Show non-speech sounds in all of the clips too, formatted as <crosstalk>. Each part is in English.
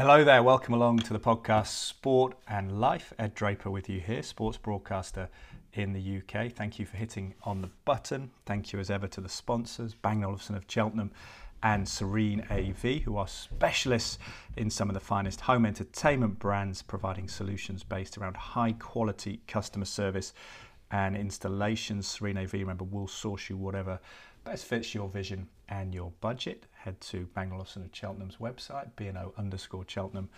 Hello there, welcome along to the podcast Sport and Life. Ed Draper with you here, sports broadcaster in the UK. Thank you for hitting on the button. Thank you as ever to the sponsors, Bang Olufsen of Cheltenham and Serene AV, who are specialists in some of the finest home entertainment brands, providing solutions based around high quality customer service and installations. Serene AV, remember, will source you whatever best fits your vision and your budget. Head to Bang Olufsen of Cheltenham's website, BNO underscore Cheltenham,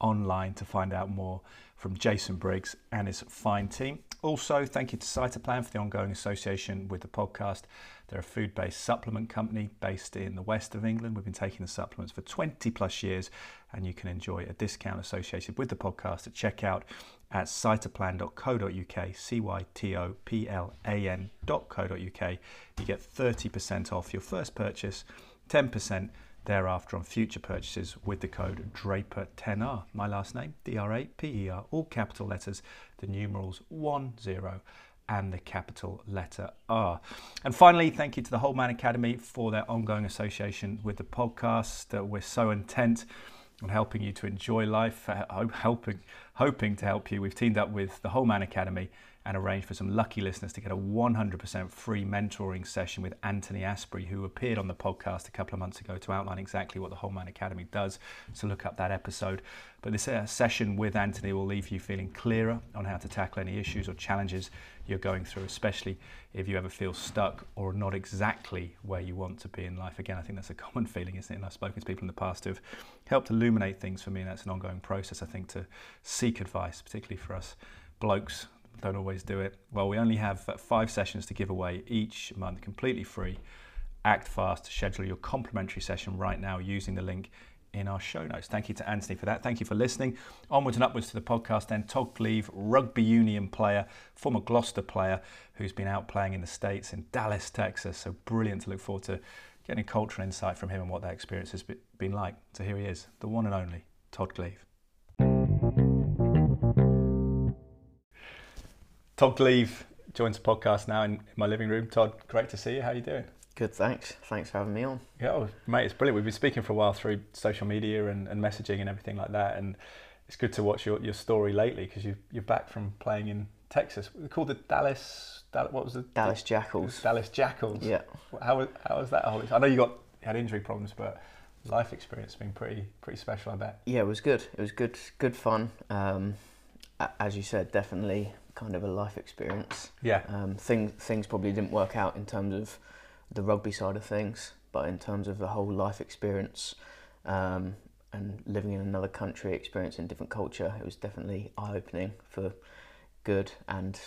online to find out more from Jason Briggs and his fine team. Also, thank you to Cytoplan for the ongoing association with the podcast. They're a food based supplement company based in the west of England. We've been taking the supplements for 20 plus years, and you can enjoy a discount associated with the podcast at checkout at cytoplan.co.uk, C Y T O P L A N.co.uk. You get 30% off your first purchase, 10% thereafter on future purchases with the code DRAPER10R. My last name, D R A P E R, all capital letters, the numerals 10 and the capital letter R. And finally, thank you to the Whole Man Academy for their ongoing association with the podcast. Uh, we're so intent on helping you to enjoy life, uh, helping, hoping to help you. We've teamed up with the Whole Man Academy and arrange for some lucky listeners to get a 100% free mentoring session with Anthony Asprey, who appeared on the podcast a couple of months ago to outline exactly what the Whole Academy does. So look up that episode. But this uh, session with Anthony will leave you feeling clearer on how to tackle any issues or challenges you're going through, especially if you ever feel stuck or not exactly where you want to be in life. Again, I think that's a <laughs> common feeling, isn't it? And I've spoken to people in the past who've helped illuminate things for me, and that's an ongoing process, I think, to seek advice, particularly for us blokes don't always do it. Well, we only have five sessions to give away each month, completely free. Act fast to schedule your complimentary session right now using the link in our show notes. Thank you to Anthony for that. Thank you for listening. Onwards and upwards to the podcast. Then Todd Gleave, rugby union player, former Gloucester player, who's been out playing in the States in Dallas, Texas. So brilliant to look forward to getting cultural insight from him and what that experience has been like. So here he is, the one and only Todd Gleave. Todd Gleave joins the podcast now in, my living room. Todd, great to see you. How are you doing? Good, thanks. Thanks for having me on. Yeah, well, mate, it's brilliant. We've been speaking for a while through social media and, and messaging and everything like that, and it's good to watch your, your story lately because you, you're back from playing in Texas. They're called the Dallas, Dallas, what was the Dallas Jackals? Dallas Jackals. Yeah. How was how was that? I know you got you had injury problems, but life experience has been pretty pretty special. I bet. Yeah, it was good. It was good good fun. Um, as you said, definitely kind of a life experience. Yeah. Um, things things probably didn't work out in terms of the rugby side of things, but in terms of the whole life experience um, and living in another country, experiencing different culture, it was definitely eye opening for good and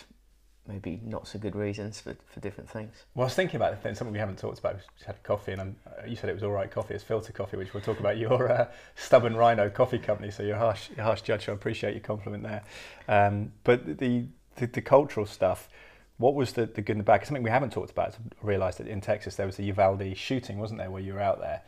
maybe not so good reasons for, for different things. Well, I was thinking about it, something we haven't talked about. We just had coffee, and uh, you said it was all right coffee. It's filter coffee, which we'll talk about your uh, stubborn rhino coffee company. So you're harsh, you're harsh judge. So I appreciate your compliment there. Um, but the the, the cultural stuff, what was the, the good and the bad? Something we haven't talked about. I realised that in Texas there was the Uvalde shooting, wasn't there, where you were out there?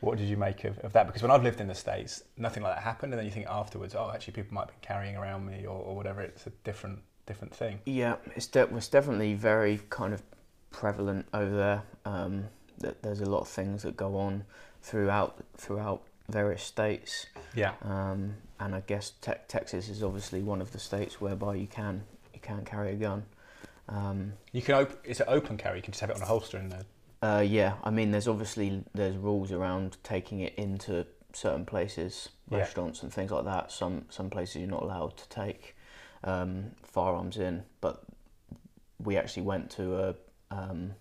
What did you make of, of that? Because when I've lived in the States, nothing like that happened, and then you think afterwards, oh, actually, people might be carrying around me or, or whatever. It's a different different thing. Yeah, it's de- it's definitely very kind of prevalent over there. Um, that there's a lot of things that go on throughout throughout various states. Yeah. Um, and I guess te- Texas is obviously one of the states whereby you can can't carry a gun. Um, you can open. It's an open carry. You can just have it on a holster in there. Uh, yeah, I mean, there's obviously there's rules around taking it into certain places, restaurants yeah. and things like that. Some some places you're not allowed to take um, firearms in, but we actually went to a um,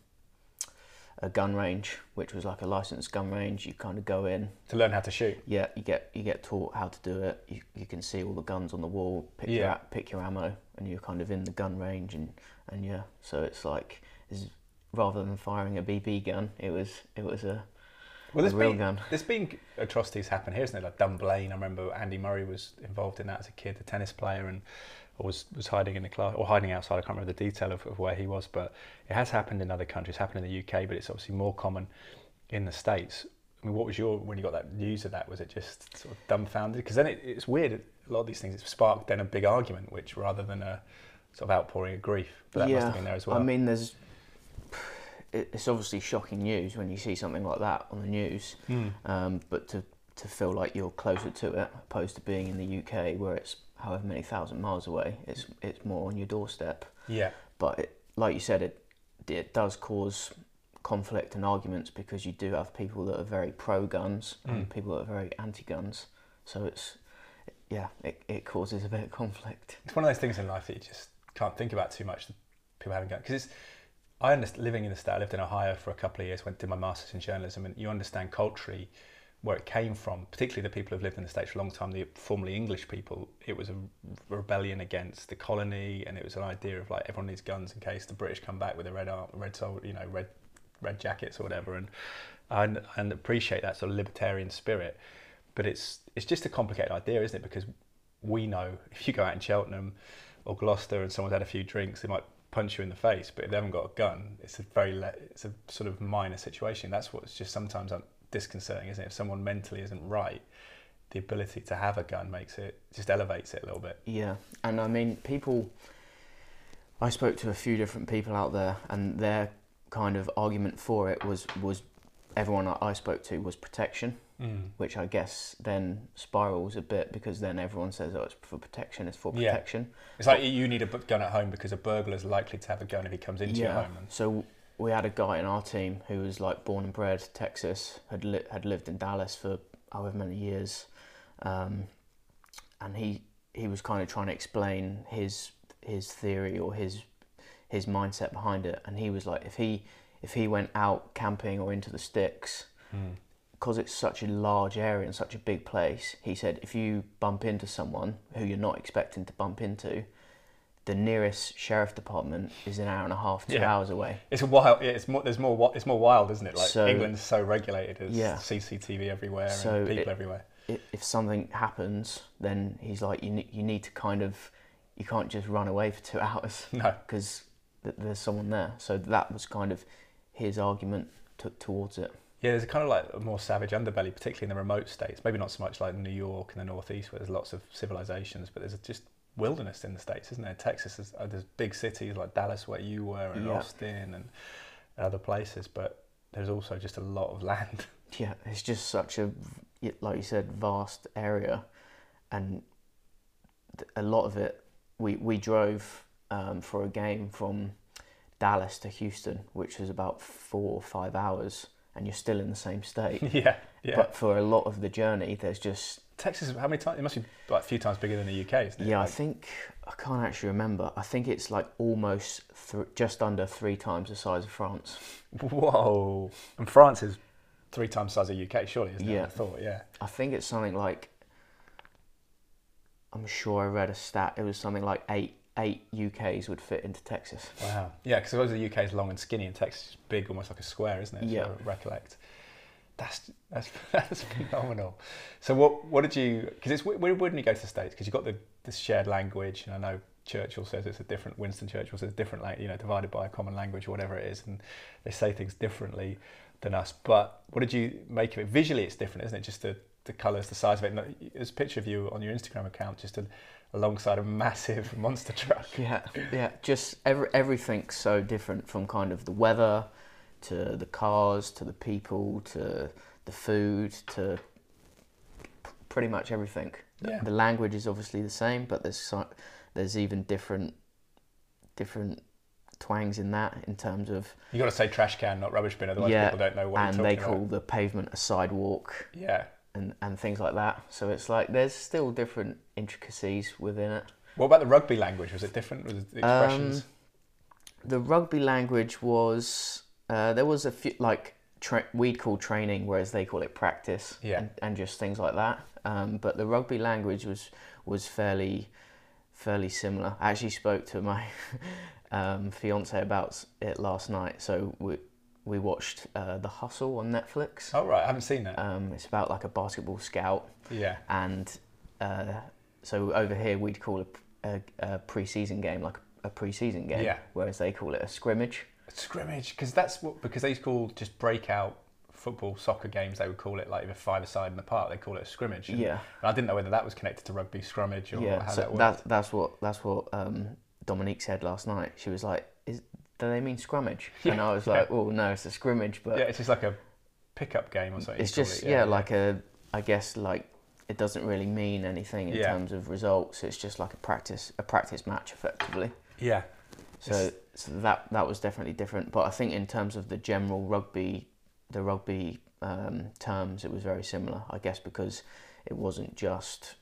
a gun range, which was like a licensed gun range. You kind of go in to learn how to shoot. Yeah, you get you get taught how to do it. You, you can see all the guns on the wall, pick yeah. your pick your ammo, and you're kind of in the gun range, and and yeah, so it's like it's, rather than firing a BB gun, it was it was a well, there's been, gun. There's been atrocities happen here, isn't there? Like Dunblane, I remember Andy Murray was involved in that as a kid, the tennis player, and was was hiding in the class or hiding outside. I can't remember the detail of, of where he was, but it has happened in other countries. It's happened in the UK, but it's obviously more common in the states. I mean, what was your when you got that news of that? Was it just sort of dumbfounded? Because then it, it's weird. A lot of these things it sparked then a big argument, which rather than a sort of outpouring of grief, but that yeah, must have been there as well. I mean, there's it's obviously shocking news when you see something like that on the news, mm. um, but to to feel like you're closer to it, opposed to being in the UK where it's however many thousand miles away. It's it's more on your doorstep. Yeah. But it, like you said, it it does cause conflict and arguments because you do have people that are very pro guns and Mm. people that are very anti guns. So it's yeah, it, it causes a bit of conflict. It's one of those things in life that you just can't think about too much. People haven't got because it's. I understand living in the state. I lived in Ohio for a couple of years. Went did my masters in journalism, and you understand culturally where it came from. Particularly the people who've lived in the states for a long time, the formerly English people. It was a rebellion against the colony, and it was an idea of like everyone needs guns in case the British come back with a red arm, red sol, you know, red red jackets or whatever. And and and appreciate that sort of libertarian spirit. But it's it's just a complicated idea, isn't it? Because we know <laughs> if you go out in Cheltenham or Gloucester and someone's had a few drinks, they might punch you in the face. But if they haven't got a gun, it's a very le- it's a sort of minor situation. That's what's just sometimes um, disconcerting, isn't it? If someone mentally isn't right, the ability to have a gun makes it just elevates it a little bit. Yeah, and I mean, people. I spoke to a few different people out there, and their kind of argument for it was was everyone I spoke to was protection, which I guess then spirals a bit because then everyone says, "Oh, it's for protection. It's for Yeah. protection." It's like you need a gun at home because a burglar is likely to have a gun if he comes into your home. And, So we had a guy in our team who was like born and bred Texas, had li- had lived in Dallas for however many years, um, and he he was kind of trying to explain his his theory or his his mindset behind it, and he was like, if he if he went out camping or into the sticks. Because it's such a large area and such a big place, he said if you bump into someone who you're not expecting to bump into, the nearest sheriff department is an hour and a half, two Yeah. hours away. It's wild. Yeah, it's more. There's more. It's more wild, isn't it? Like So- England's so regulated. There's Yeah. CCTV everywhere So and people it- everywhere. I- If something happens, then he's like, you need, you need to kind of, you can't just run away for two <laughs> hours No. because th- there's someone there. So that was kind of his argument to, towards it. Yeah, there's kind of like a more savage underbelly, particularly in the remote states. Maybe not so much like New York and the Northeast, where there's lots of civilizations, but there's just wilderness in the states, isn't there? Texas, is, uh, there's big cities like Dallas, where you were, and Yeah. Austin, and other places, but there's also just a lot of <laughs> land. Yeah, it's just such a, like you said, vast area, and a lot of it. We we drove um, for a game from Dallas to Houston, which was about four or five hours, and you're still in the same state. <laughs> yeah, yeah. But for a lot of the journey, there's just Texas, how many times? It must be like a few times bigger than the UK, isn't it? yeah. I think I can't actually remember. I think it's like almost th- just under three times the size of France. Whoa! And France is three times the size of UK, surely, isn't it? Yeah. I thought, yeah. I think it's something like. I'm sure I read a stat. It was something like eight eight UKs would fit into Texas. Wow. Yeah, because suppose the UK is long and skinny, and Texas is big, almost like a square, isn't it? Yeah. I recollect. That's that's <laughs> that's phenomenal. So what what did you? Because it's where wouldn't you go to the states? Because you've got the this shared language, and I know Churchill says it's a different. Winston Churchill says different, like you know, divided by a common language or whatever it is, and they say things differently than us. But what did you make of it? Visually, it's different, isn't it? Just the the colours, the size of it. And uh, there's a picture of you on your Instagram account, just a, alongside a massive <laughs> monster truck. Yeah, yeah. Just every everything's so different from kind of the weather, to the cars, to the people, to the food, to p- pretty much everything. The- Yeah. The language is obviously the same, but there's so, there's even different different twangs in that in terms of You got to say trash can, not rubbish bin, otherwise Yeah, people don't know what and you're they call about. the pavement a sidewalk Yeah. And, and things like that. So it's like there's still different intricacies within it. What about the rugby language? Was it different? with the expressions? Um, the rugby language was uh, there was a few like tra- we'd call training, whereas they call it practice, Yeah. and, and just things like that. Um, but the rugby language was was fairly fairly similar. I actually spoke to my <laughs> um, fiance about it last night, so we we watched uh, The Hustle on Netflix. oh right, I haven't seen that. Um, it's about like a basketball scout, yeah. and uh, so over here we'd call a, a, a pre-season game like a pre-season game, Yeah. whereas they call it a scrimmage. Scrimmage, because that's what because they call just breakout football soccer games. They would call it like if a five aside in the park, they call it a scrimmage. And, Yeah, and I didn't know whether that was connected to rugby scrummage or yeah. how So that worked. that's that's what that's what um, Dominique said last night. She was like, "Is do they mean scrummage?" <laughs> and I was yeah. like, "Oh no, it's a scrimmage." But yeah, it's just like a pickup game or something. it's just it, yeah, like a I guess like it doesn't really mean anything in Yeah. terms of results. It's just like a practice a practice match effectively. Yeah. So, so that that was definitely different. But I think in terms of the general rugby, the rugby um, terms, it was very similar. I guess because it wasn't just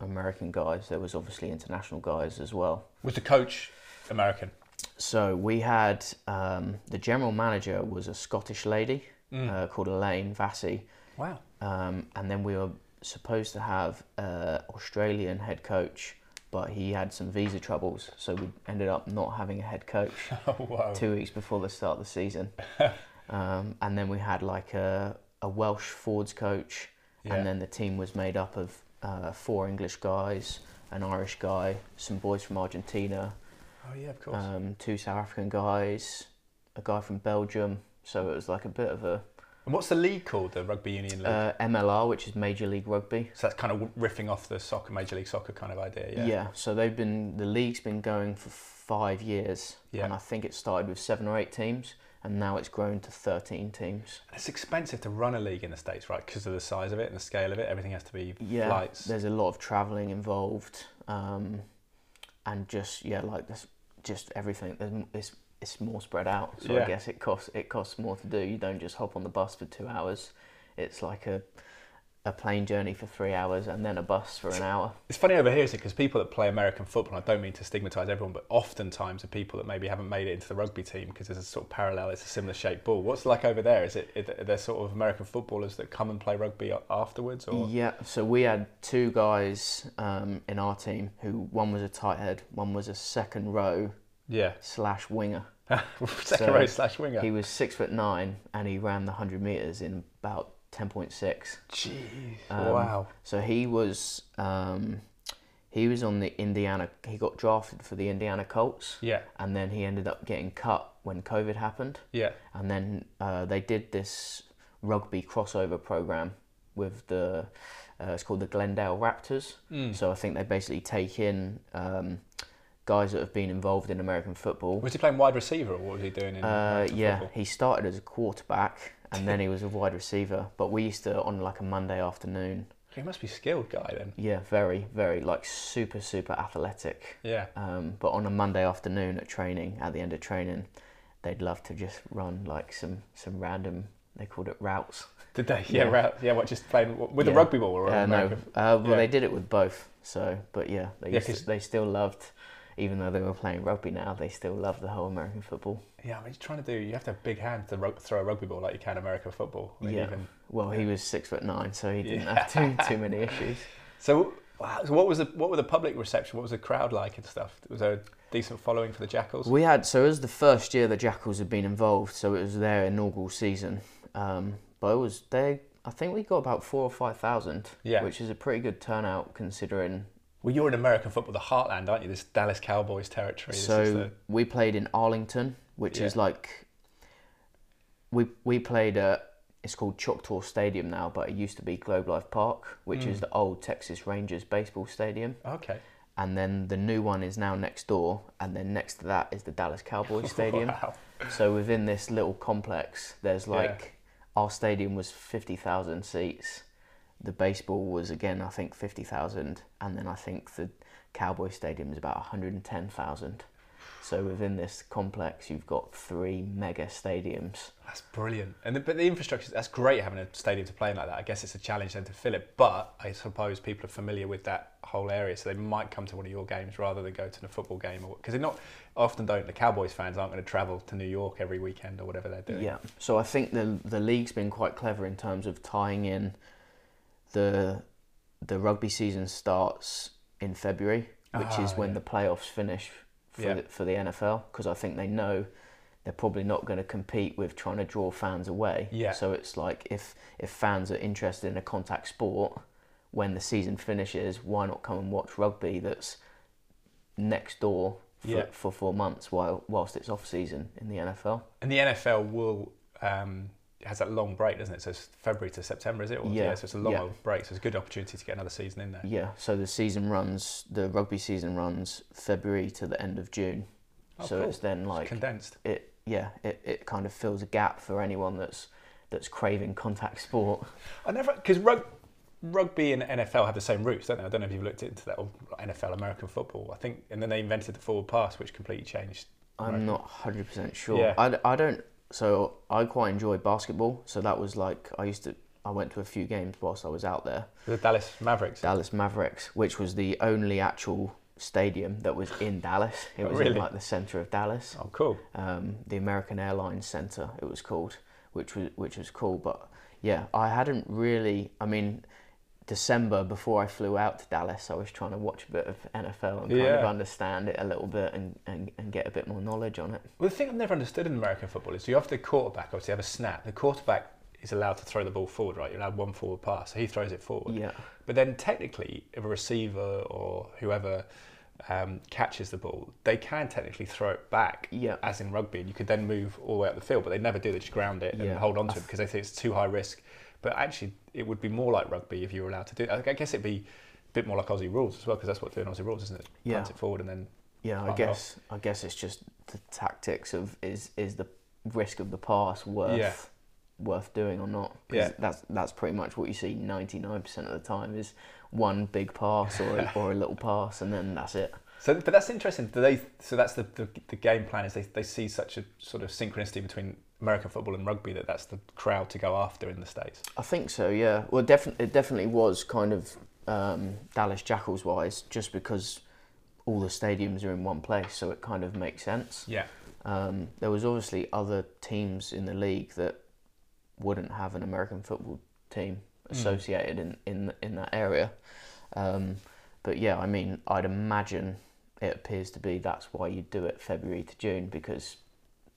American guys. There was obviously international guys as well. Was the coach American? So we had um, the general manager was a Scottish lady Mm. uh, called Elaine Vassie, Wow. um, and then we were supposed to have an Australian head coach, but he had some visa troubles, so we ended up not having a head coach <laughs> Oh two weeks before the start of the season. <laughs> um, and then we had like a, a Welsh Fords coach, Yeah. and then the team was made up of uh, four English guys, an Irish guy, some boys from Argentina, oh yeah, of course. um, two South African guys, a guy from Belgium. So it was like a bit of a and what's the league called? The Rugby Union League. uh, MLR, which is Major League Rugby. so that's kind of riffing off the soccer, Major League Soccer kind of idea. Yeah. Yeah. So they've been the league's been going for five years, Yeah. and I think it started with seven or eight teams, and now it's grown to thirteen teams. It's expensive to run a league in the states, right? Because of the size of it and the scale of it. Everything has to be Yeah, flights. there's a lot of travelling involved, um, and just yeah, like this, just everything. There's, it's it's more spread out, so Yeah. I guess it costs it costs more to do. You don't just hop on the bus for two hours. It's like a a plane journey for three hours and then a bus for an hour. It's funny over here, is it? Because people that play American football, I don't mean to stigmatise everyone, but oftentimes are people that maybe haven't made it into the rugby team because there's a sort of parallel, it's a similar shaped ball. What's it like over there? Is it, are there sort of American footballers that come and play rugby afterwards? Or? Yeah, so we had two guys um, in our team who one was a tight head, one was a second row Yeah. slash winger. <laughs> Second So row slash winger. He was six foot nine and he ran the hundred meters in about ten point six. Jeez. Um, wow. So he was um, he was on the Indiana. He got drafted for the Indiana Colts, Yeah. and then he ended up getting cut when COVID happened. Yeah. And then uh, they did this rugby crossover program with the uh, it's called the Glendale Raptors. Mm. So I think they basically take in um, guys that have been involved in American football. Was he playing wide receiver or what was he doing in Uh, yeah, football? he started as a quarterback and then he was a wide receiver. But we used to on like a Monday afternoon. He must be a skilled guy then. Yeah, very, very like super, super athletic. Yeah. Um, but on a Monday afternoon at training, at the end of training, they'd love to just run like some some random. They called it routes. Did they? Yeah. Yeah. Right. Yeah. What? Just playing with Yeah. a rugby ball or Uh, no, uh, well Yeah. they did it with both. So, but yeah, they Yeah, to, they still loved, even though they were playing rugby now, they still loved the whole American football. Yeah. I mean, you're trying to do. You have to have big hands to ru- throw a rugby ball like you can American football. I mean, Yeah. Even, Well, he was six foot nine, so he didn't Yeah. have too too many <laughs> issues. So, wow, so what was the what were the public reception? What was the crowd like and stuff? Was there a decent following for the Jackals? We had so it was the first year the Jackals had been involved, so it was their inaugural season. Um, but it was they. I think we got about four or five thousand, Yeah. which is a pretty good turnout considering. Well, you're in American football, the heartland, aren't you? This Dallas Cowboys territory. This so is the, we played in Arlington, which is like. We we played at it's called Choctaw Stadium now, but it used to be Globe Life Park, which Mm. is the old Texas Rangers baseball stadium. okay. And then the new one is now next door, and then next to that is the Dallas Cowboys <laughs> Stadium. Wow. So within this little complex, there's Yeah. like our stadium was fifty thousand seats. The baseball was again, I think fifty thousand, and then I think the Cowboy Stadium is about one hundred and ten thousand. So within this complex, you've got three mega stadiums. That's brilliant. And the, but the infrastructure, that's great having a stadium to play in like that. I guess it's a challenge then to fill it. But I suppose people are familiar with that whole area, so they might come to one of your games rather than go to a football game. Because they're not, often don't, the Cowboys fans aren't going to travel to New York every weekend or whatever they're doing. Yeah. So I think the the league's been quite clever in terms of tying in the the rugby season starts in February, which is Ah, when yeah. the playoffs finish for Yeah. the, for the NFL because I think they know they're probably not going to compete with trying to draw fans away. Yeah. So it's like if if fans are interested in a contact sport when the season finishes, why not come and watch rugby that's next door for, Yeah. for four months while whilst it's off season in the NFL? And the NFL will um, has that long break, doesn't it? So it's February to September, is it? Or, Yeah. So it's a long Yeah. break. So it's a good opportunity to get another season in there. Yeah, so the season runs, the rugby season runs February to the end of June. Oh, so cool. it's then It's like condensed. it, yeah, it, it kind of fills a gap for anyone that's that's craving contact sport. I never because rug, rugby and NFL have the same roots, don't they? I don't know if you've looked into that or NFL American football. I think, and then they invented the forward pass, which completely changed. I'm American- not 100% sure. Yeah. I, I don't. So I quite enjoy basketball. So that was like I used to. I went to a few games whilst I was out there. the Dallas Mavericks. Dallas Mavericks, which was the only actual stadium that was in Dallas. It Oh, was really? in like the center of Dallas. oh, cool. um, the American Airlines Center. It was called, which was which was cool. But yeah, I hadn't really. I mean, December before I flew out to Dallas, I was trying to watch a bit of NFL and kind of understand it a little bit and, and, and get a bit more knowledge on it. Well, the thing I've never understood in American football is you have the quarterback, obviously, have a snap. The quarterback is allowed to throw the ball forward, right? You're allowed one forward pass, so he throws it forward. Yeah, But then technically, if a receiver or whoever um, catches the ball, they can technically throw it back, Yeah. as in rugby, and you could then move all the way up the field. But they never do; they just ground it and Yeah. hold on to it because they think it's too high risk. But actually, it would be more like rugby if you were allowed to do. it. I guess it'd be a bit more like Aussie rules as well, because that's what doing Aussie rules, isn't it? Yeah. Punt it forward and then yeah. I guess I guess it's just the tactics of is is the risk of the pass worth Yeah. worth doing or not? Yeah. that's that's pretty much what you see ninety nine percent of the time is one big pass or a, <laughs> or a little pass and then that's it. So, but that's interesting. Do they? So that's the, the the game plan is they they see such a sort of synchronicity between American football and rugby that that's the crowd to go after in the states. I think so. Yeah. Well, definitely, it definitely was kind of um, Dallas Jackals wise, just because all the stadiums are in one place, so it kind of makes sense. Yeah. Um, there was obviously other teams in the league that wouldn't have an American football team associated in, in in that area. Um, but yeah, I mean, I'd imagine it appears to be that's why you do it February to June because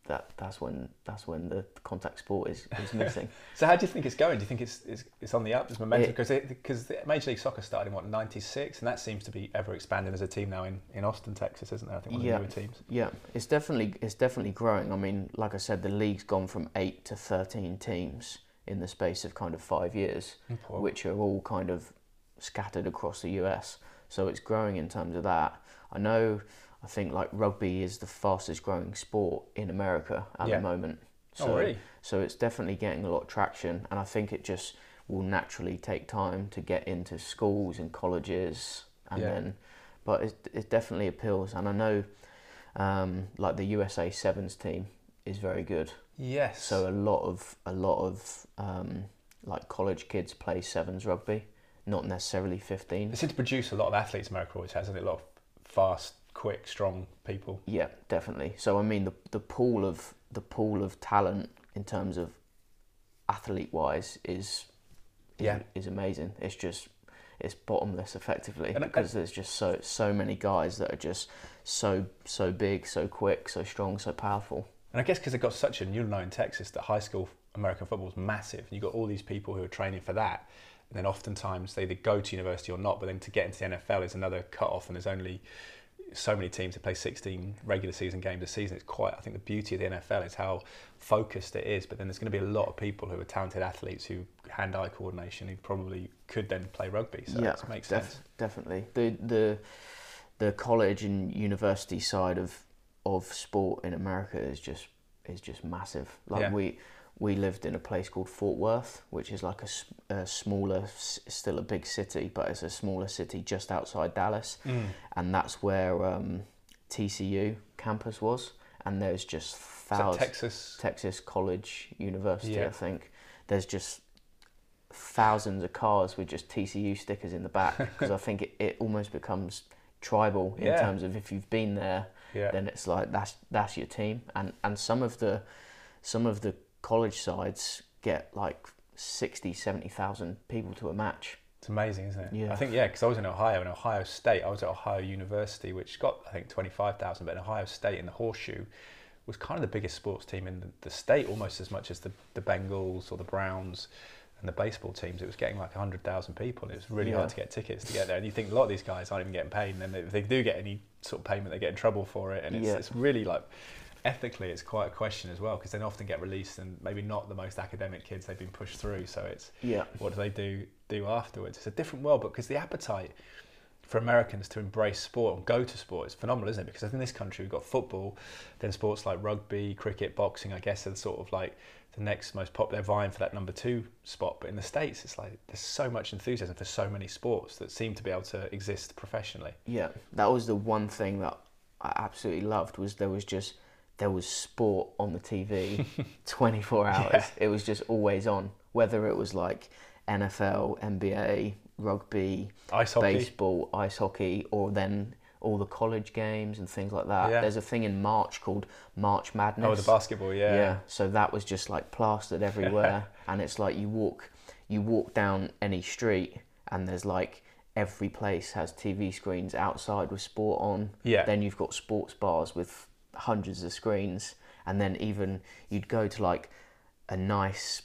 that that's when that's when the contact sport is, is missing. <laughs> So how do you think it's going? Do you think it's it's, it's on the up? There's momentum because because Major League Soccer started in what '96, and that seems to be ever expanding as a team now in, in Austin, Texas, isn't there? I think one Yeah. the newer teams. Yeah, it's definitely it's definitely growing. I mean, like I said, the league's gone from eight to thirteen teams in the space of kind of five years, oh, Important. which are all kind of scattered across the US. So it's growing in terms of that. I know. I think like rugby is the fastest growing sport in America at Yeah. the moment. Oh, So, really? so it's definitely getting a lot of traction, and I think it just will naturally take time to get into schools and colleges, and Yeah. then, but it, it definitely appeals. And I know, um, like the USA Sevens team is very good. Yes. So a lot of a lot of um, like college kids play sevens rugby, not necessarily fifteen. they seem to produce a lot of athletes. America always has, hasn't? A lot of fast, quick, strong people. Yeah, definitely. So I mean, the the pool of the pool of talent in terms of athlete wise is is, Yeah. is amazing. It's just it's bottomless effectively And I- because there's just so so many guys that are just so so big, so quick, so strong, so powerful. And I guess because they've got such a, you'll know in Texas that high school American football is massive. And you've got all these people who are training for that. And then oftentimes they either go to university or not, but then to get into the NFL is another cut off. And there's only so many teams that play 16 regular season games a season. It's quite, I think the beauty of the NFL is how focused it is. But then there's going to be a lot of people who are talented athletes who hand eye coordination who probably could then play rugby. So yeah, it makes def- sense. definitely. The the the college and university side of of sport in America is just is just massive. Like Yeah. we we lived in a place called Fort Worth, which is like a smaller, still a big city, but it's a smaller city just outside Dallas, and that's where um, TCU campus was. And there's just thousands. Texas, Texas College University, Yeah. I think. There's just thousands of cars with just TCU stickers in the back <laughs> because I think it, it almost becomes tribal in Yeah. terms of if you've been there, yeah. then it's like that's that's your team. And and some of the some of the college sides get like 60, 70,000 people to a match. It's amazing, isn't it? Yeah. I think yeah, because I was in Ohio, in Ohio State. I was at Ohio University, which got I think twenty five thousand, but in Ohio State in the horseshoe was kind of the biggest sports team in the, the state, almost as much as the the Bengals or the Browns and the baseball teams. It was getting like hundred thousand people. and It was really Yeah. hard to get tickets to get there. And you think a lot of these guys aren't even getting paid, and then if they do get any sort of payment, they get in trouble for it. And it's, Yeah. it's really like ethically, it's quite a question as well because they often get released and maybe not the most academic kids they've been pushed through. So it's Yeah. what do they do do afterwards? It's a different world, but because the appetite for Americans to embrace sport and go to sport is phenomenal, isn't it? Because in this country we've got football, then sports like rugby, cricket, boxing. I guess are sort of like the next most popular, vying for that number two spot. But in the States, it's like there's so much enthusiasm for so many sports that seem to be able to exist professionally. Yeah, that was the one thing that I absolutely loved was there was just there was sport on the TV <laughs> 24 hours. Yeah. It was just always on, whether it was like NFL, NBA, rugby, Ice hockey. baseball, ice hockey, or then all the college games and things like that. Yeah. There's a thing in March called March Madness. Oh, the basketball, yeah. Yeah, so that was just like plastered everywhere, <laughs> and it's like you walk, you walk down any street, and there's like every place has TV screens outside with sport on. Yeah. Then you've got sports bars with hundreds of screens, and then even you'd go to like a nice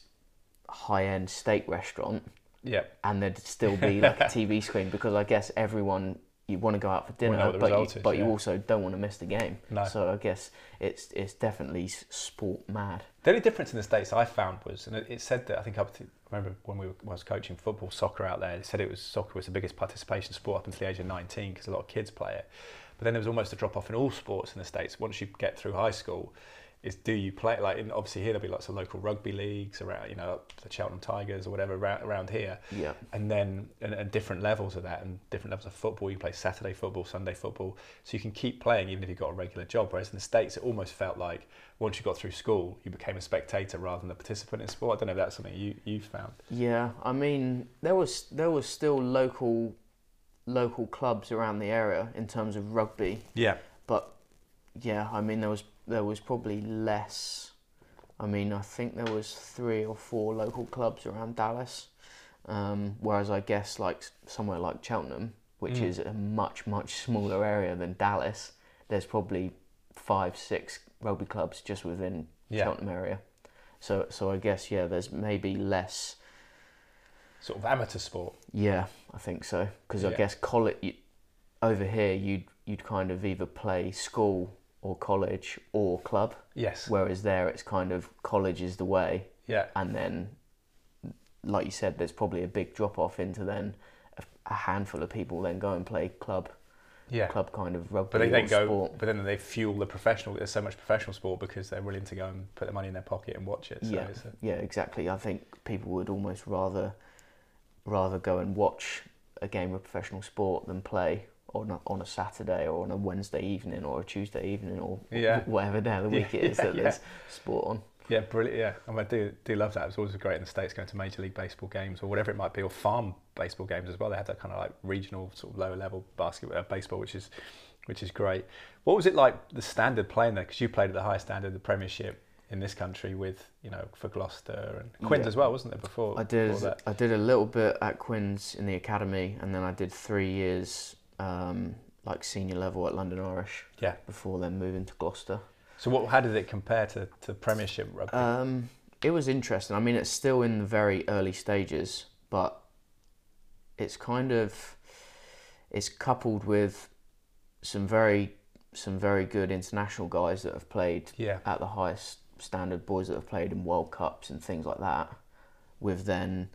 high-end steak restaurant, Yeah. and there'd still be <laughs> like a TV screen because I guess everyone you want to go out for dinner, but you, is, but you also don't want to miss the game. No. So I guess it's it's definitely sport mad. The only difference in the states I found was, and it, it said that I think up to I remember when we were, when I was coaching football, soccer out there. It said it was soccer was the biggest participation sport up until the age of 19 because a lot of kids play it. But then there was almost a drop off in all sports in the states. Once you get through high school. Is do you play like in, obviously here there'll be lots of local rugby leagues around you know the Cheltenham Tigers or whatever around, around here. Yeah. and then and, and different levels of that and different levels of football. You play Saturday football Sunday football. So you can keep playing even if you've got a regular job. Whereas in the States it almost felt like once you got through school you became a spectator rather than a participant in sport. I don't know if that's something you, you found. Yeah, I mean there was there was still local local clubs around the area in terms of rugby, yeah but yeah, I mean there was there was probably less. I mean, I think there was three or four local clubs around Dallas, um, whereas I guess like somewhere like Cheltenham, which Mm. is a much much smaller area than Dallas, there's probably five six rugby clubs just within Yeah. Cheltenham area. So so I guess yeah, there's maybe less. sort of amateur sport Yeah, I think so. Because I Yeah. guess college over here, you'd you'd kind of either play school or college or club, yes whereas there it's kind of college is the way, yeah and then, like you said, there's probably a big drop off into then a, a handful of people then go and play club yeah club kind of rugby but they then go sport. but then they fuel the professional there's so much professional sport because they're willing to go and put their money in their pocket and watch it so yeah, a, yeah, exactly. I think people would almost rather rather go and watch a game of professional sport than play on a, on a Saturday or on a Wednesday evening or a Tuesday evening or Yeah. whatever day of the <laughs> Yeah, week it is yeah, that yeah. there's sport on. Yeah, brilliant. Yeah, and I do do love that. It's always great in the states going to major league baseball games or whatever it might be, or farm baseball games as well. They have that kind of like regional sort of lower level basketball uh, baseball, which is which is great. What was it like the standard playing there? Because you played at the high standard, the Premiership in this country with you know for Gloucester and Quins Yeah. as well, wasn't there before? I did before? I did a little bit at Quins in the academy and then I did three years um, like senior level at London Irish Yeah. before then moving to Gloucester. So what? How did it compare to to Premiership rugby? Um, it was interesting. I mean, it's still in the very early stages, but it's kind of it's coupled with some very some very good international guys that have played yeah, at the highest standard, boys that have played in World Cups and things like that, with then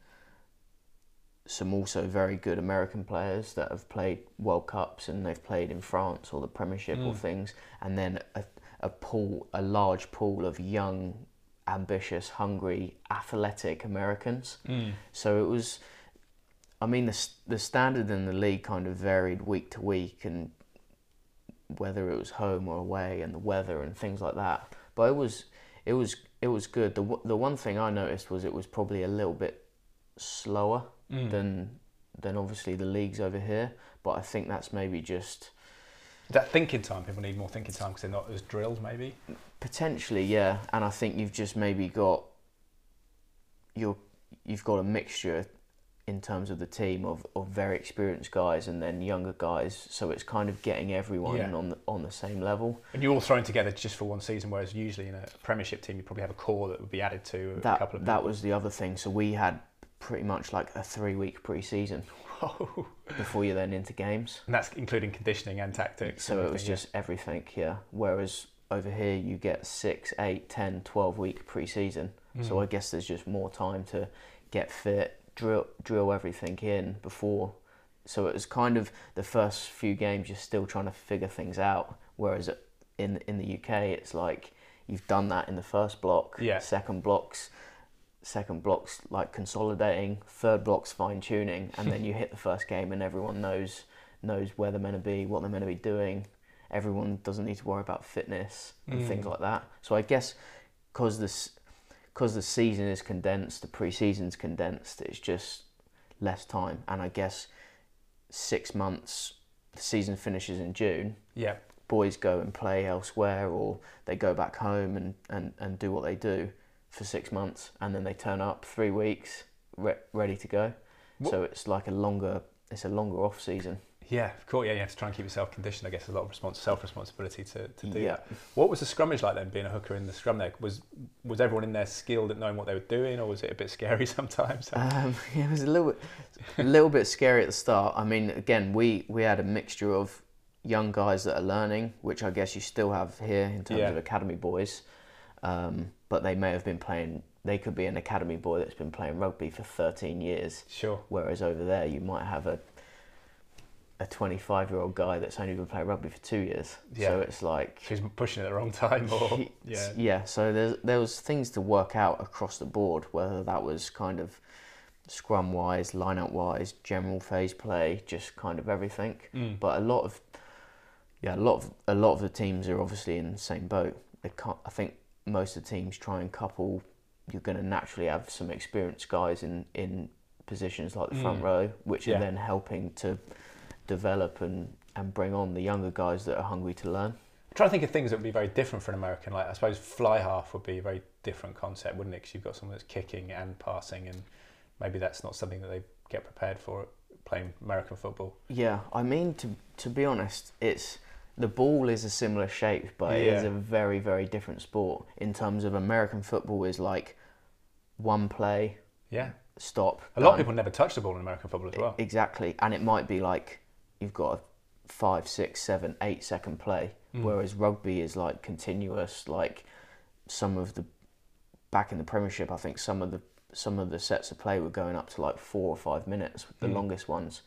some also very good American players that have played World Cups and they've played in France or the Premiership or Mm. things, and then a, a pool, a large pool of young, ambitious, hungry, athletic Americans. Mm. So it was, I mean, the the standard in the league kind of varied week to week, and whether it was home or away, and the weather and things like that. But it was, it was, it was good. The the one thing I noticed was it was probably a little bit slower Mm. than than obviously the leagues over here. But I think that's maybe just that thinking time. People need more thinking time because they're not as drilled. Maybe. Potentially, yeah, and I think you've just maybe got you're you've got a mixture in terms of the team of, of very experienced guys and then younger guys, so it's kind of getting everyone Yeah. on the, on the same level. And you're all thrown together just for one season, whereas usually in a Premiership team you probably have a core that would be added to a couple of that people. was the other thing. So we had pretty much like a three week pre season Whoa. <laughs> before you're then into games. And that's including conditioning and tactics. So and it was everything, just everything, yeah. Whereas over here you get six, eight, ten, twelve week pre season. yeah. So Mm. I guess there's just more time to get fit, drill drill everything in before. So it was kind of the first few games you're still trying to figure things out. Whereas in in the UK it's like you've done that in the first block. Yeah. Second blocks, second blocks like consolidating. Third blocks fine tuning, and then you hit the first game, and everyone knows knows where they're meant to be, what they're meant to be doing. Everyone doesn't need to worry about fitness and things Mm. like that. So I guess because this because the season is condensed, the pre-season's condensed. It's just less time, and I guess six months. The season finishes in June. Yeah. Boys go and play elsewhere, or they go back home and, and, and do what they do for six months, and then they turn up three weeks re- ready to go. What- So it's like a longer it's a longer off season. Yeah, of course. Yeah, you have to try and keep yourself conditioned. I guess there's a lot of respons- self-responsibility to, to do Yeah. that. What was the scrummage like then, being a hooker in the scrum there? Was was everyone in there skilled at knowing what they were doing, or was it a bit scary <laughs> sometimes? Um, <laughs> it was a little bit, a little bit scary at the start. I mean, again, we we had a mixture of young guys that are learning, which I guess you still have here in terms Yeah. of academy boys, um, but they may have been playing. They could be an academy boy that's been playing rugby for 13 years, sure. whereas over there you might have a a 25 year old guy that's only been playing rugby for two years. Yeah. So it's like he's pushing it at the wrong time, or <laughs> yeah, yeah. So there's there was things to work out across the board, whether that was kind of scrum wise, line out wise, general phase play, just kind of everything. Mm. But a lot of yeah, a lot of a lot of the teams are obviously in the same boat. They can't. I think most of the teams try and couple. You're going to naturally have some experienced guys in in positions like the front Mm. row, which Yeah. are then helping to develop and and bring on the younger guys that are hungry to learn. I'm trying to think of things that would be very different for an American. Like I suppose fly half would be a very different concept, wouldn't it? Because you've got someone that's kicking and passing, and maybe that's not something that they get prepared for playing American football. Yeah, I mean to to be honest, it's the ball is a similar shape, but it is a very very different sport in terms of American football is like one play, Yeah, stop. a lot of people never touch the ball in American football as well. Exactly, and it might be like you've got a five, six, seven, eight second play, Mm. whereas rugby is like continuous. Like some of the back in the Premiership, I think some of the some of the sets of play were going up to like four or five minutes, the Mm. longest ones.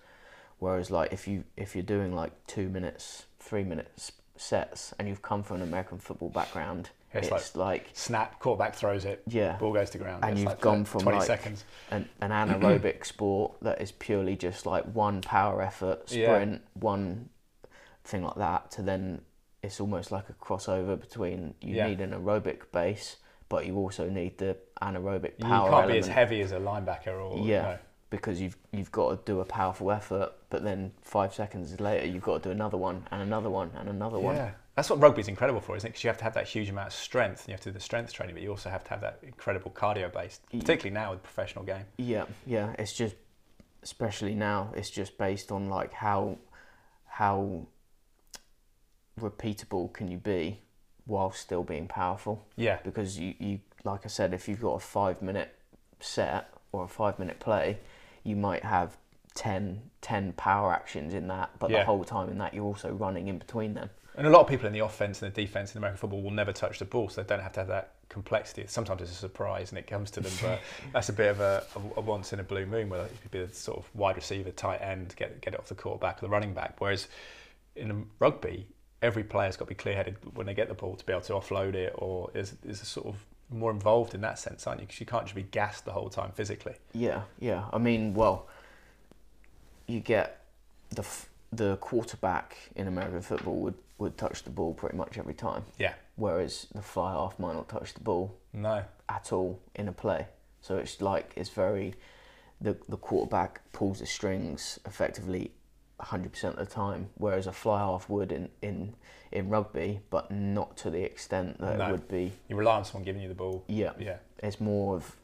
Whereas like if you if you're doing like two minutes, three minutes sets, and you've come from an American football background, It's it's, like, Snap, quarterback throws it, yeah, ball goes to ground. And It's you've like gone for from, 20 like, seconds. an, an anaerobic <clears throat> sport that is purely just like one power effort Yeah. sprint, one thing like that, to then it's almost like a crossover between you Yeah. need an aerobic base, but you also need the anaerobic power. You can't be as heavy as a linebacker or Yeah. no. because you've you've got to do a powerful effort, but then five seconds later you've got to do another one and another one and another one. That's what rugby's incredible for, isn't it? Because you have to have that huge amount of strength, and you have to do the strength training, but you also have to have that incredible cardio base, particularly now with professional game. Yeah, yeah. It's just, especially now, it's just based on like how, how repeatable can you be while still being powerful? Yeah, Because you, you like I said, if you've got a five minute set or a five minute play, you might have 10, 10 power actions in that, but Yeah. the whole time in that you're also running in between them. And a lot of people in the offense and the defense in American football will never touch the ball, so they don't have to have that complexity. Sometimes it's a surprise and it comes to them, but <laughs> that's a bit of a, a, once in a blue moon where it could be the sort of wide receiver, tight end, get get it off the quarterback or the running back. Whereas in rugby, every player's got to be clear headed when they get the ball to be able to offload it, or is is a sort of more involved in that sense, aren't you? Because you can't just be gassed the whole time physically. Yeah, yeah. I mean, well, you get the f- the quarterback in American football would, would touch the ball pretty much every time, Yeah. whereas the fly half might not touch the ball No. at all in a play. So it's like it's very the the quarterback pulls the strings effectively 100% of the time, whereas a fly half would in in in rugby, but not to the extent that No. it would be. You rely on someone giving you the ball. Yeah, Yeah. it's more of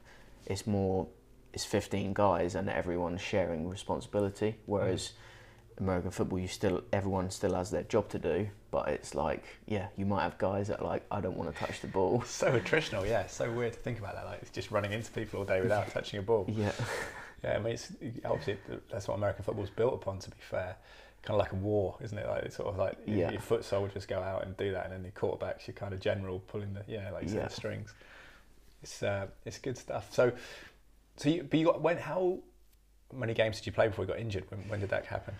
it's more it's 15 guys and everyone's sharing responsibility whereas mm. American football you still everyone still has their job to do but it's like yeah you might have guys that are like i don't want to touch the ball <laughs> So attritional, yeah. So weird to think about that. Like it's just running into people all day without <laughs> touching a ball. yeah <laughs> Yeah, I mean, it's, obviously that's what American football's built upon. To be fair, kind of like a war, isn't it? Like it's sort of like your- Yeah. your foot soldiers go out and do that, and then the quarterbacks, your kind of general pulling the yeah, like Yeah. the strings. It's uh, it's good stuff. So, so you but you got when how many games did you play before you got injured? When when did that happen?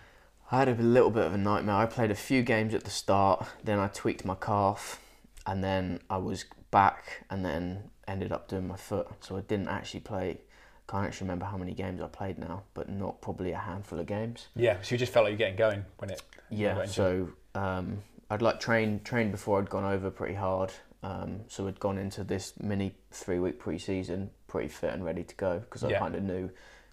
I had a little bit of a nightmare i played a few games at the start then i tweaked my calf and then i was back and then ended up doing my foot. So I didn't actually play. Can't actually remember how many games I played now, but not probably a handful of games. Yeah, so you just felt like you're getting going when it. Yeah. So um, I'd like trained trained before I'd gone over pretty hard. Um, so I'd gone into this mini three week pre season pretty fit and ready to go because I Yeah. kind of knew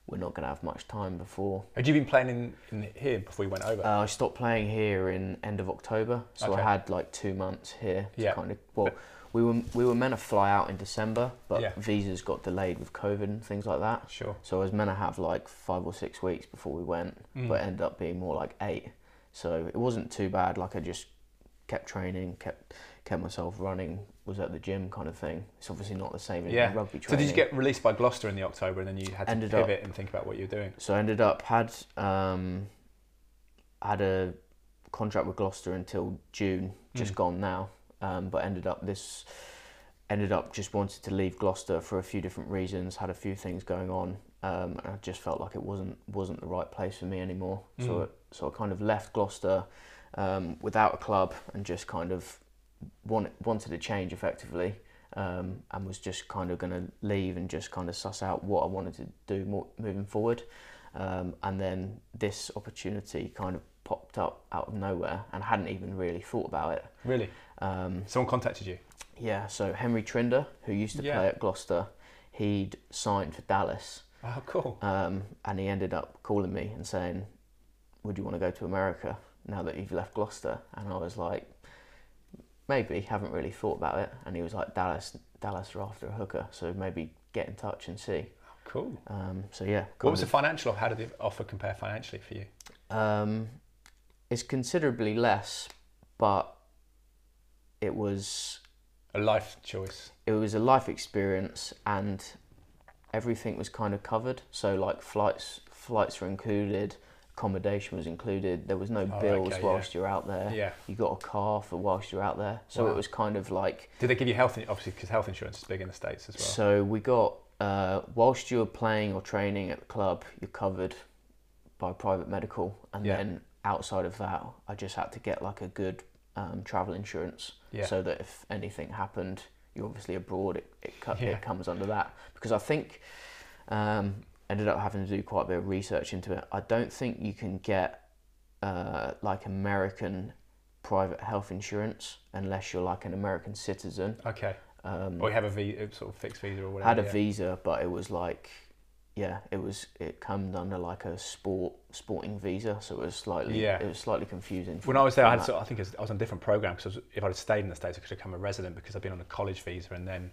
we're not going to have much time before. Had you been playing in, in here before you went over? Uh, I stopped playing here in end of October, so Okay. I had like two months here Yeah. kind of. Well, we were we were meant to fly out in December, but Yeah. visas got delayed with COVID and things like that. sure. So I was meant to have like five or six weeks before we went, Mm. but ended up being more like eight. So it wasn't too bad. Like I just kept training, kept kept myself running, was at the gym kind of thing. It's obviously not the same in Yeah. rugby So did you get released by Gloucester in the October, and then you had to Ended up- pivot and think about what you were doing? So I ended up had um, had a contract with Gloucester until June, just Mm. gone now. Um, but ended up this ended up just wanted to leave Gloucester for a few different reasons. Had a few things going on, um, and I just felt like it wasn't wasn't the right place for me anymore. So Mm. it, so I kind of left Gloucester um, without a club and just kind of wanted wanted to change effectively. Um, and was just kind of going to leave and just kind of suss out what I wanted to do more, moving forward. Um, and then this opportunity kind of popped up out of nowhere and I hadn't even really thought about it. Really? Um, Someone contacted you? yeah, so Henry Trinder, who used to Yeah. play at Gloucester, he'd signed for Dallas Oh, cool. um, and he ended up calling me and saying, Would you want to go to America now that you've left Gloucester? And I was like, Maybe, haven't really thought about it. And he was like, Dallas, Dallas are after a hooker, so maybe get in touch and see. Cool. Um, so yeah, What was kind the financial? Offer? How did the offer compare financially for you? Um, it's considerably less, but it was A life choice. it was a life experience, and everything was kind of covered. So like flights flights were included, accommodation was included. There was no Oh, bills okay, whilst you're out there. Yeah. You got a car for whilst you're out there. So Wow. it was kind of like Did they give you health? Obviously, because health insurance is big in the states as well. so we got uh, whilst you're playing or training at the club, you're covered by private medical, and Yeah. then outside of that, I just had to get like a good um, travel insurance, Yeah. so that if anything happened, you're obviously abroad, it it, Yeah. it comes under that. Because I think um, ended up having to do quite a bit of research into it. I don't think you can get uh, like American private health insurance unless you're like an American citizen. okay. Um, Or you have a visa, sort of fixed visa or whatever. had a yeah. visa, but it was like, yeah, it was it comes under like a sport sporting visa, so it was slightly Yeah. it was slightly confusing. When I was there, I, had sort of- I think I was on a different program because if I'd stayed in the states, I could have become a resident because I'd been on a college visa, and then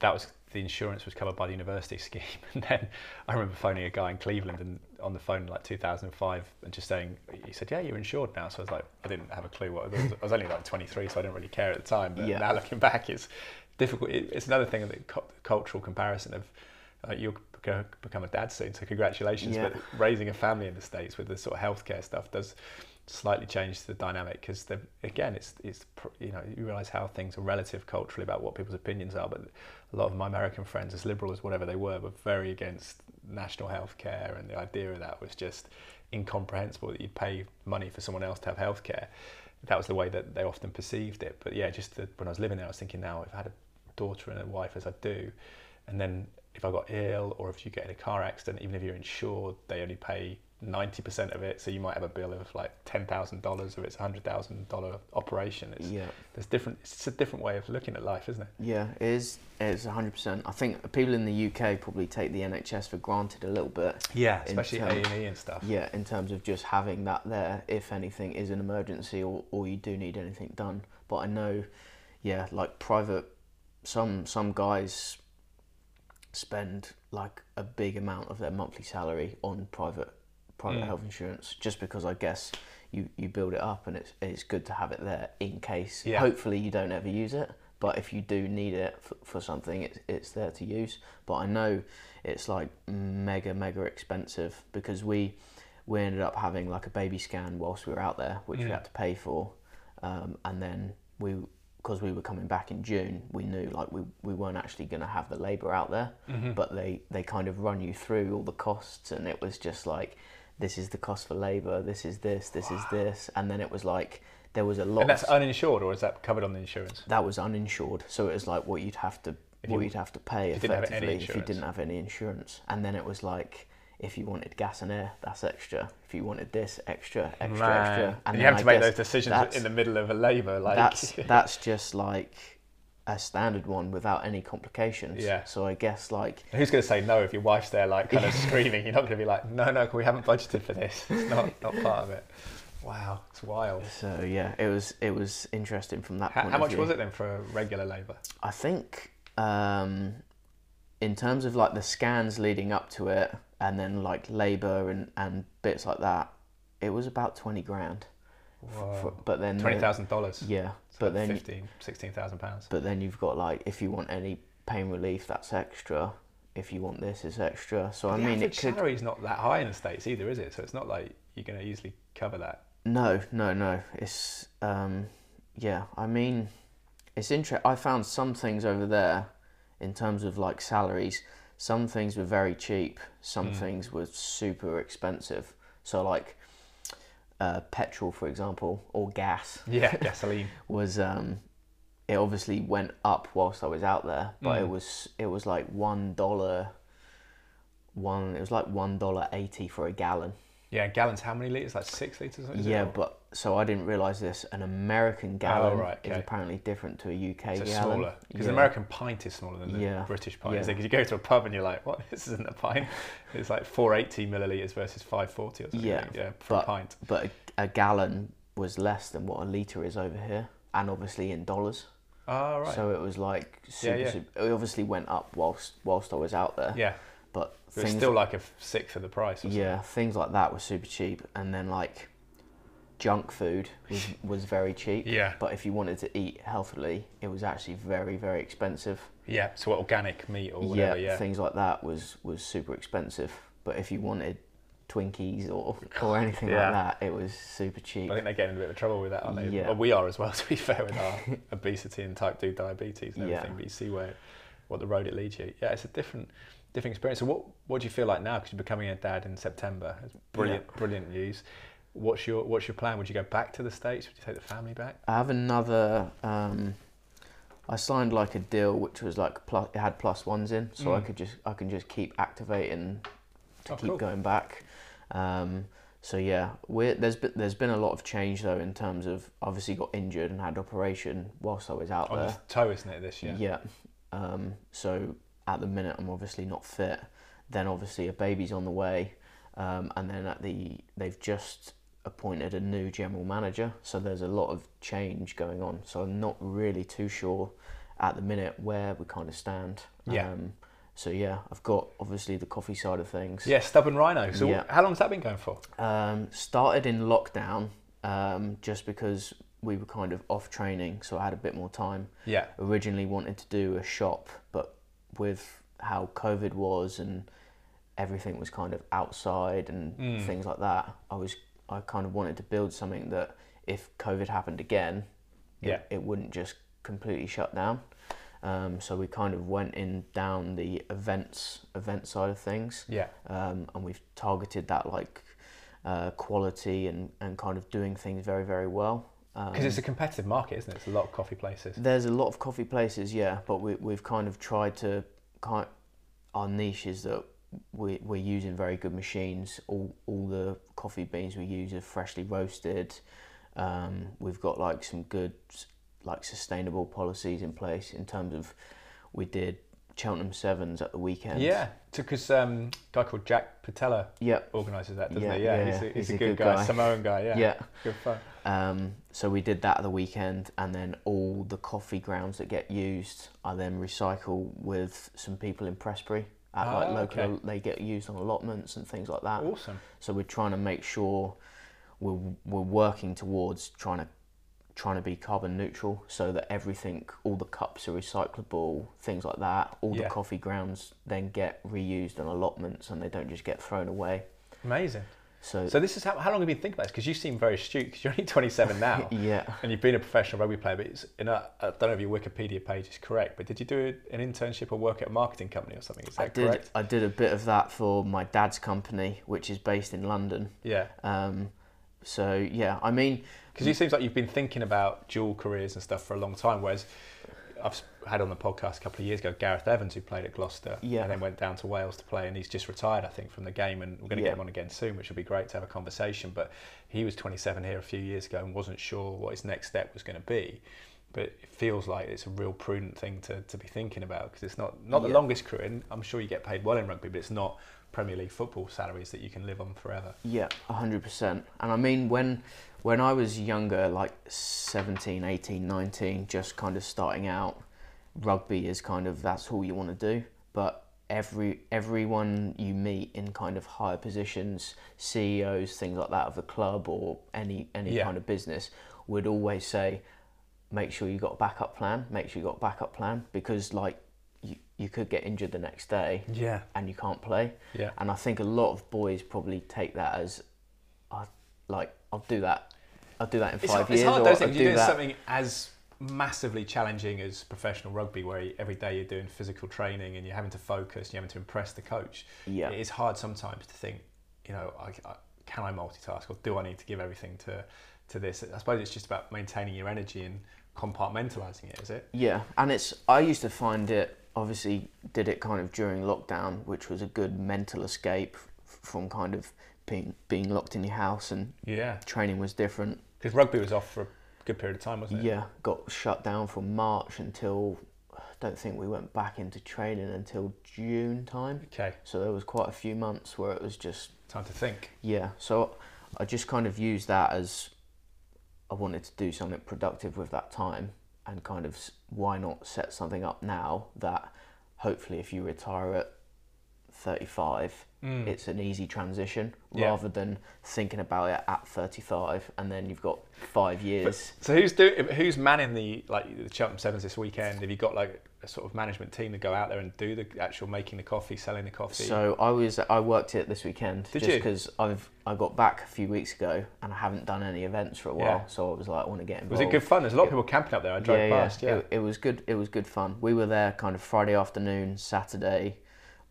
that was the insurance was covered by the university <laughs> scheme. And then I remember phoning a guy in Cleveland and on the phone in like 2005 and just saying, he said, "Yeah, you're insured now." So I was like, I didn't have a clue what it was. I was only like 23, so I didn't really care at the time. But Yeah. now looking back, it's difficult. It's another thing of the cultural comparison of. Uh, you'll become a dad soon, so congratulations. Yeah. But raising a family in the states with the sort of healthcare stuff does slightly change the dynamic because again it's it's you know you realize how things are relative culturally about what people's opinions are but a lot of my american friends as liberal as whatever they were were very against national health care and the idea of that was just incomprehensible that you'd pay money for someone else to have health care that was the way that they often perceived it. But yeah just the, when i was living there i was thinking now if i had a daughter and a wife as i do and then if I got ill or if you get in a car accident, even if you're insured, they only pay 90% of it. So you might have a bill of like $10,000 if it's a $100,000 operation. It's, yeah, there's different, it's a different way of looking at life, isn't it? yeah, it is. It's hundred percent. I think people in the UK probably take the NHS for granted a little bit. Yeah, especially terms- A&E and stuff. Yeah, in terms of just having that there if anything is an emergency or, or you do need anything done. But I know, yeah, like private, some some guys spend like a big amount of their monthly salary on private private Mm. health insurance just because I guess you, you build it up and it's it's good to have it there in case. Yeah. Hopefully you don't ever use it, but if you do need it for, for something, it's it's there to use. But I know it's like mega mega expensive because we we ended up having like a baby scan whilst we were out there, which we Mm. had to pay for, um, and then we because we were coming back in June, we knew like we, we weren't actually going to have the labour out there, Mhm. but they they kind of run you through all the costs, and it was just like this is the cost for labour, this is this, this is this, and then it was like there was a lot. And that's uninsured, or is that covered on the insurance? that was uninsured, so it was like what you'd have to If what you- you'd have to pay if you didn't have any effectively if you didn't have any insurance. And then it was like if you wanted gas and air, that's extra. If you wanted this, extra, extra, Man. extra. And And you have to I make those decisions in the middle of a labour, like that's <laughs> that's just like a standard one without any complications. Yeah. So I guess like Who's going to say no if your wife's there, like kind of <laughs> screaming? You're not going to be like, no, no, we haven't budgeted for this. It's not not part of it. Wow, it's wild. so yeah, it was it was interesting from that How, point how much was it then for regular labour? I think um, in terms of like the scans leading up to it, and then like labour and, and bits like that, it was about twenty grand. For, but then Twenty thousand dollars. Yeah, But but then 15, 16,000 pounds. but then you've got like if you want any pain relief, that's extra. If you want this, it's extra. So I the mean, it average could salary's not that high in the states either, is it? So it's not like you're going to easily cover that. No, no, no. It's um, yeah. I mean, it's interesting. I found some things over there, in terms of like salaries. Some things were very cheap. Some Mm. things were super expensive. So like, uh, petrol, for example, or gas Yeah, <laughs> gasoline. was um, it obviously went up whilst I was out there, but it Mm. was it was like one dollar. One, it was like one dollar eighty for a gallon. Yeah, gallons. How many liters? Like six liters? is? Yeah, but so I didn't realize this. An American oh, gallon Oh, right, is apparently different to a UK so it's gallon. smaller because Yeah. an American pint is smaller than the Yeah, British pint. yeah. Because you go to a pub and you're like, "What? <laughs> This isn't a pint. It's like 480 milliliters versus 540 or something." Yeah, yeah, for a but- pint. but a, a gallon was less than what a liter is over here, and obviously in dollars. Oh, right. So it was like super, yeah. super. It obviously went up whilst whilst I was out there. yeah, But it's still like a sixth of the price. Or something. yeah, things like that were super cheap, and then like junk food was <laughs> was very cheap. Yeah. But if you wanted to eat healthily, it was actually very very expensive. Yeah. So organic meat or whatever. Yeah. things like that was was super expensive. But if you wanted Twinkies or or anything Yeah. like that, it was super cheap. I think they're getting a bit of trouble with that, aren't they? Yeah. Well, we are as well, <laughs> to be fair, with our <laughs> obesity and type 2 diabetes and Yeah. everything. But you see where, what the road it leads you. Yeah, it's a different different experience. So what, what do you feel like now? Because you're becoming a dad in September. It's brilliant, brilliant news. What's your What's your plan? Would you go back to the States? Would you take the family back? I have another. Um, I signed like a deal which was like plus, it had plus ones in, so I Mm. could just I can just keep activating to Oh, keep cool. going back. Um, so yeah, we're, there's been, there's been a lot of change though in terms of obviously got injured and had operation whilst I was out On there. the toe, isn't it, this year? Yeah. Um, so at the minute, I'm obviously not fit. Then obviously a baby's on the way, um, and then at the they've just appointed a new general manager. So there's a lot of change going on. So I'm not really too sure at the minute where we kind of stand. Yeah. Um, so yeah, I've got obviously the coffee side of things. Yeah, stubborn rhino. So Yeah. how long's that been going for? Um, started in lockdown, um, just because we were kind of off training, so I had a bit more time Yeah. originally wanted to do a shop, but with how COVID was and everything was kind of outside and Mm. things like that, I was I kind of wanted to build something that if COVID happened again, it, Yeah. it wouldn't just completely shut down. Um, so we kind of went in down the events event side of things, Yeah. um, and we've targeted that like uh, quality and, and kind of doing things very very well. Um, Because it's a competitive market, isn't it? It's a lot of coffee places. there's a lot of coffee places, yeah, but we, we've kind of tried to kind our niche is that we, we're using very good machines. All all the coffee beans we use are freshly roasted. Um, we've got like some good like sustainable policies in place in terms of we did Cheltenham Sevens at the weekend. Yeah, because um, a guy called Jack Patella Yep. organises that, doesn't Yeah, he? Yeah, yeah, he's, a, yeah. he's, a, good, guy. Samoan guy, yeah. Yeah. Good fun. Um, so we did that at the weekend, and then all the coffee grounds that get used, I then recycle with some people in Prestbury. At like Ah, local, okay. they get used on allotments and things like that. Awesome. So we're trying to make sure we're we're working towards trying to trying to be carbon neutral, so that everything, all the cups are recyclable, things like that. All Yeah. the coffee grounds then get reused on allotments, and they don't just get thrown away. Amazing. So, So this is how, how long have you been thinking about this? Because you seem very astute. Because you're only 27 <laughs> now, yeah. and you've been a professional rugby player. But it's in a, I don't know if your Wikipedia page is correct, but did you do an internship or work at a marketing company or something? Is that I did. correct? I did a bit of that for my dad's company, which is based in London. Yeah. Um, So yeah, I mean, Because it seems like you've been thinking about dual careers and stuff for a long time. Whereas I've had on the podcast a couple of years ago Gareth Evans, who played at Gloucester Yeah. and then went down to Wales to play, and he's just retired, I think, from the game. And we're going to Yeah. get him on again soon, which will be great to have a conversation. But he was 27 here a few years ago and wasn't sure what his next step was going to be. But it feels like it's a real prudent thing to, to be thinking about because it's not not the Yeah. longest career. And I'm sure you get paid well in rugby, but it's not Premier League football salaries that you can live on forever. Yeah, hundred percent. And I mean, when when I was younger, like 17, 18, 19, just kind of starting out, rugby is kind of that's all you want to do. But every everyone you meet in kind of higher positions, CEOs, things like that of a club or any any Yeah. kind of business, would always say, make sure you got a backup plan. Make sure you got a backup plan because like you, could get injured the next day Yeah. and you can't play. Yeah. And I think a lot of boys probably take that as, I like I'll do that. I'll do that in It's five hard, years. it's hard though, I'll isn't do You're doing that. something as massively challenging as professional rugby, where every day you're doing physical training and you're having to focus, and you're having to impress the coach. Yeah. It is hard sometimes to think, you know, I, I, can I multitask or do I need to give everything to, to this? I suppose it's just about maintaining your energy and compartmentalizing it, is it? Yeah, and it's I used to find it obviously did it kind of during lockdown, which was a good mental escape from kind of being being locked in your house and Yeah. training was different. Because rugby was off for a good period of time, wasn't it? Yeah, got shut down from March until I don't think we went back into training until June time. Okay. So there was quite a few months where it was just Time to think. Yeah, so I just kind of used that as I wanted to do something productive with that time and kind of why not set something up now that hopefully if you retire at 35 it's an easy transition Mm. Yeah. rather than thinking about it at 35 and then you've got 5 years So who's doing? Who's manning the like the Cheltenham Sevens this weekend? Have you got like a sort of management team to go out there and do the actual making the coffee, selling the coffee? So I was I worked it this weekend Did just because I've I got back a few weeks ago and I haven't done any events for a while Yeah. so I was like I want to get involved. was it good fun? There's a lot of people camping up there. I drove past. Yeah. It, it was good. It was good fun. We were there kind of Friday afternoon, Saturday,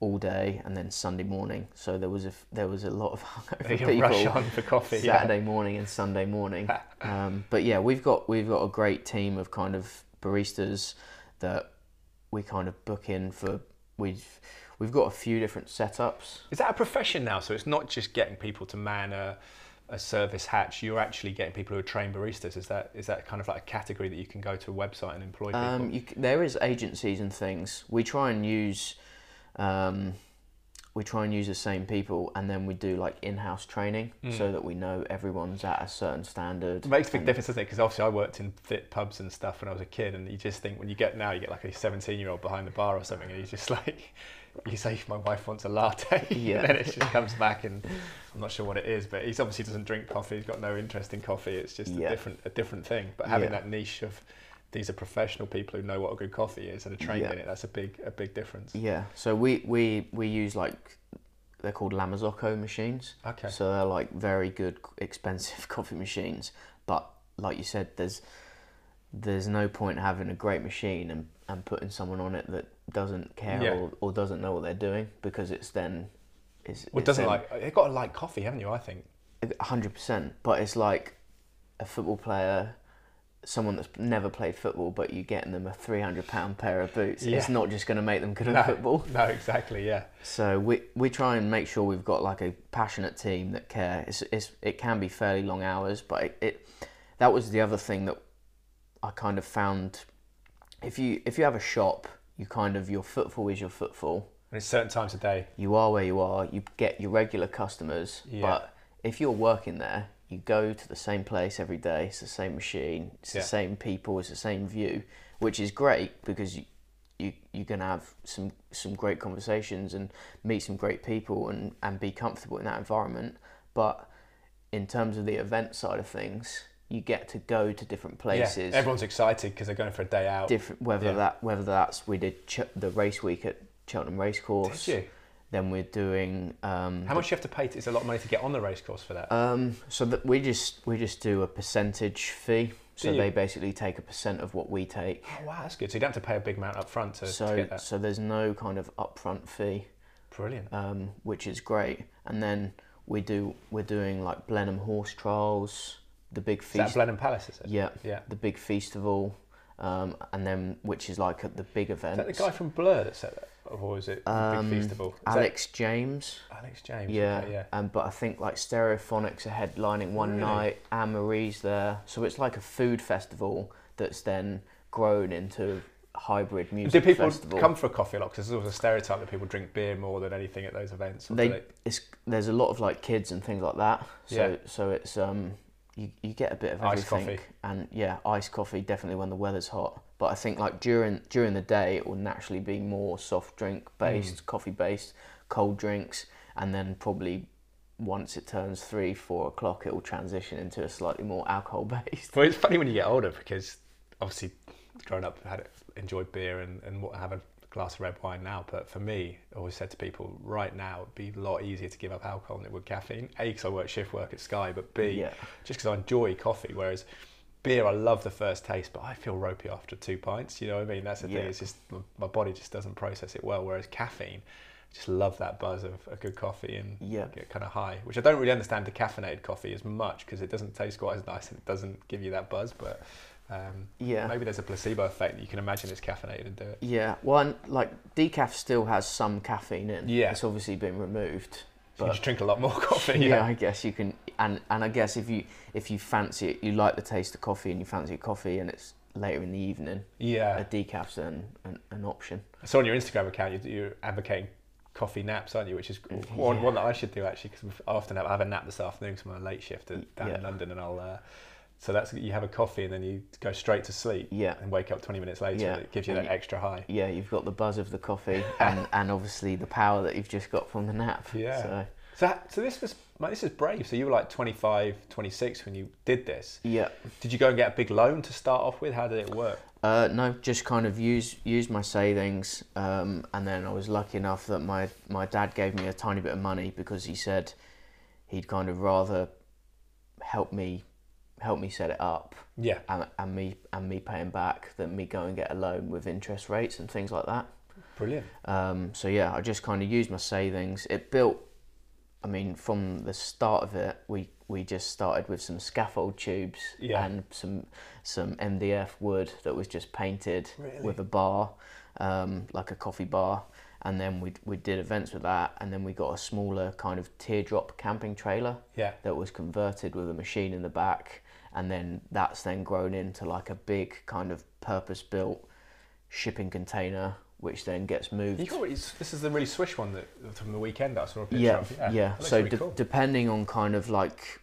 all day, and then Sunday morning. So there was a there was a lot of hungover They can people. rush on for coffee. yeah. Saturday morning and Sunday morning. <laughs> um, but yeah, we've got we've got a great team of kind of baristas that we kind of book in for. We've we've got a few different setups. Is that a profession now? So it's not just getting people to man a, a service hatch. You're actually getting people who are trained baristas. Is that is that kind of like a category that you can go to a website and employ people? Um, you, there is agencies and things. We try and use, um, we try and use the same people, and then we do like in-house training so that we know everyone's at a certain standard. It makes a big difference, doesn't it? Because obviously I worked in fit pubs and stuff when I was a kid, and you just think when you get now, you get like a 17 year old behind the bar or something, and you just <laughs> like, you say, my wife wants a latte, <laughs> Yeah. and then it just comes back, and I'm not sure what it is, but he obviously doesn't drink coffee. He's got no interest in coffee. It's just Yeah. a different a different thing. But having Yeah. that niche of these are professional people who know what a good coffee is and are trained Yeah. in it. That's a big a big difference. Yeah. So we we we use like they're called La Marzocco machines. Okay. So they're like very good, expensive <laughs> coffee machines. But like you said, there's there's no point having a great machine and, and putting someone on it that doesn't care Yeah. or, or doesn't know what they're doing because it's then it's, Well, it's doesn't then- like you've got to like coffee, haven't you? I think. hundred percent. But it's like a football player, someone that's never played football, but you getting them a three hundred pound pair of boots. It's not just going to make them good No, at football. no, exactly, yeah. So we we try and make sure we've got like a passionate team that care. It's, it's it can be fairly long hours, but it, it that was the other thing that I kind of found. If you if you have a shop, you kind of your footfall is your footfall. And it's certain times of day. You are where you are. You get your regular customers, Yeah. but if you're working there, you go to the same place every day. It's the same machine. It's Yeah. the same people. It's the same view, which is great because you, you you're gonna have some some great conversations and meet some great people and and be comfortable in that environment. But in terms of the event side of things, you get to go to different places Yeah, everyone's excited because they're going for a day out. different whether Yeah. that whether that's we did ch- the race week at Cheltenham Racecourse. Did you? Then we're doing um, How much do you have to pay? To, it's a lot of money to get on the race course for that. um, so that we just we just do a percentage fee. So they basically take a percent of what we take. oh, wow, that's good. So you don't have to pay a big amount up front to, to So get that. so there's no kind of upfront fee, Brilliant. um, which is great. And then we do we're doing like Blenheim horse trials, the big Is feast. that Blenheim Palace? Is it? yeah, Yeah. the big festival, um, and then which is like at the big Is that the guy from Blur that said that, or is it the Um, Big Feastival? Is that Alex James. Alex James. Yeah, okay, yeah. Um, but I think like Stereophonics are headlining one Really? night, Anne Marie's there, so it's like a food festival that's then grown into hybrid music Do people festival. come for a coffee a lot? Because there's always a stereotype that people drink beer more than anything at those events. do they, it's there's a lot of like kids and things like that. So Yeah. so it's um you, you get a bit of Iced everything. coffee. And yeah, iced coffee definitely when the weather's hot. But I think like during during the day it will naturally be more soft drink based, Mm. coffee based, cold drinks, and then probably once it turns three, four o'clock it will transition into a slightly more alcohol <laughs> based. Well, it's funny when you get older because obviously growing up, had enjoyed beer and and what- have glass of red wine now. But for me, I always said to people, right now it'd be a lot easier to give up alcohol than it would caffeine. A, because I work shift work at Sky, but B, Yeah. just because I enjoy coffee. Whereas beer, I love the first taste, but I feel ropey after two pints. You know what I mean? That's the Yeah. thing. It's just my- body just doesn't process it well. Whereas caffeine. Just love that buzz of a good coffee and Yeah. get kind of high, which I don't really understand decaffeinated coffee as much because it doesn't taste quite as nice and it doesn't give you that buzz. But um, Yeah. maybe there's a placebo effect that you can imagine it's caffeinated and do it. Yeah. Well, and, like decaf still has some caffeine in. Yeah. It's obviously been removed. So you But just drink a lot more <laughs> coffee. yeah. Yeah, I guess you can, and and I guess if you if you fancy it, you like the taste of coffee, and you fancy coffee, and it's later in the evening, yeah. a decaf's an, an an option. I saw on your Instagram account you- you're advocating coffee naps, aren't you? Which is one, Yeah. one that I should do actually because I often have, I have a nap this afternoon because I'm on a late shift down in London, and I'll. Uh, so that's you have a coffee and then you go straight to sleep Yeah. and wake up 20 minutes later. Yeah. and it gives you And that you- extra high. Yeah, you've got the buzz of the coffee, and <laughs> and obviously the power that you've just got from the nap. Yeah. So, So, so this was like, this is brave. So you were like 25, 26 when you did this. yeah. Did you go and get a big loan to start off with? How did it work? Uh, no, just kind of use use my savings, um, and then I was lucky enough that my my dad gave me a tiny bit of money because he said he'd kind of rather help me help me set it up Yeah, and, and me and me paying back than me go and get a loan with interest rates and things like that. brilliant. Um, so yeah, I just kind of used my savings. It built. I mean, from the start of it, we we just started with some scaffold tubes Yeah. and some some MDF wood that was just painted Really? with a bar, um, like a coffee bar, and then we we did events with that, and then we got a smaller kind of teardrop camping trailer Yeah, that was converted with a machine in the back, and then that's then grown into like a big kind of purpose built shipping container, which then gets moved. you this is the really swish one that from the weekend that I saw a picture yeah, of. yeah. looks So really de- cool. depending on kind of like,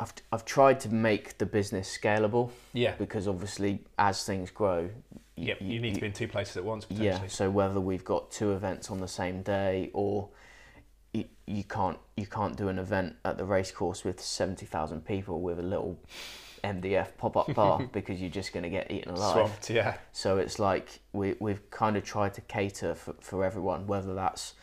I've I've tried to make the business scalable yeah, because obviously as things grow, yep. You need to be in two places at once yeah. So whether we've got two events on the same day or you, you can't you can't do an event at the racecourse with seventy thousand people with a little MDF pop up bar <laughs> because you're just going to get eaten alive. Swamped. Yeah, So it's like we we've kind of tried to cater for, for everyone, whether that's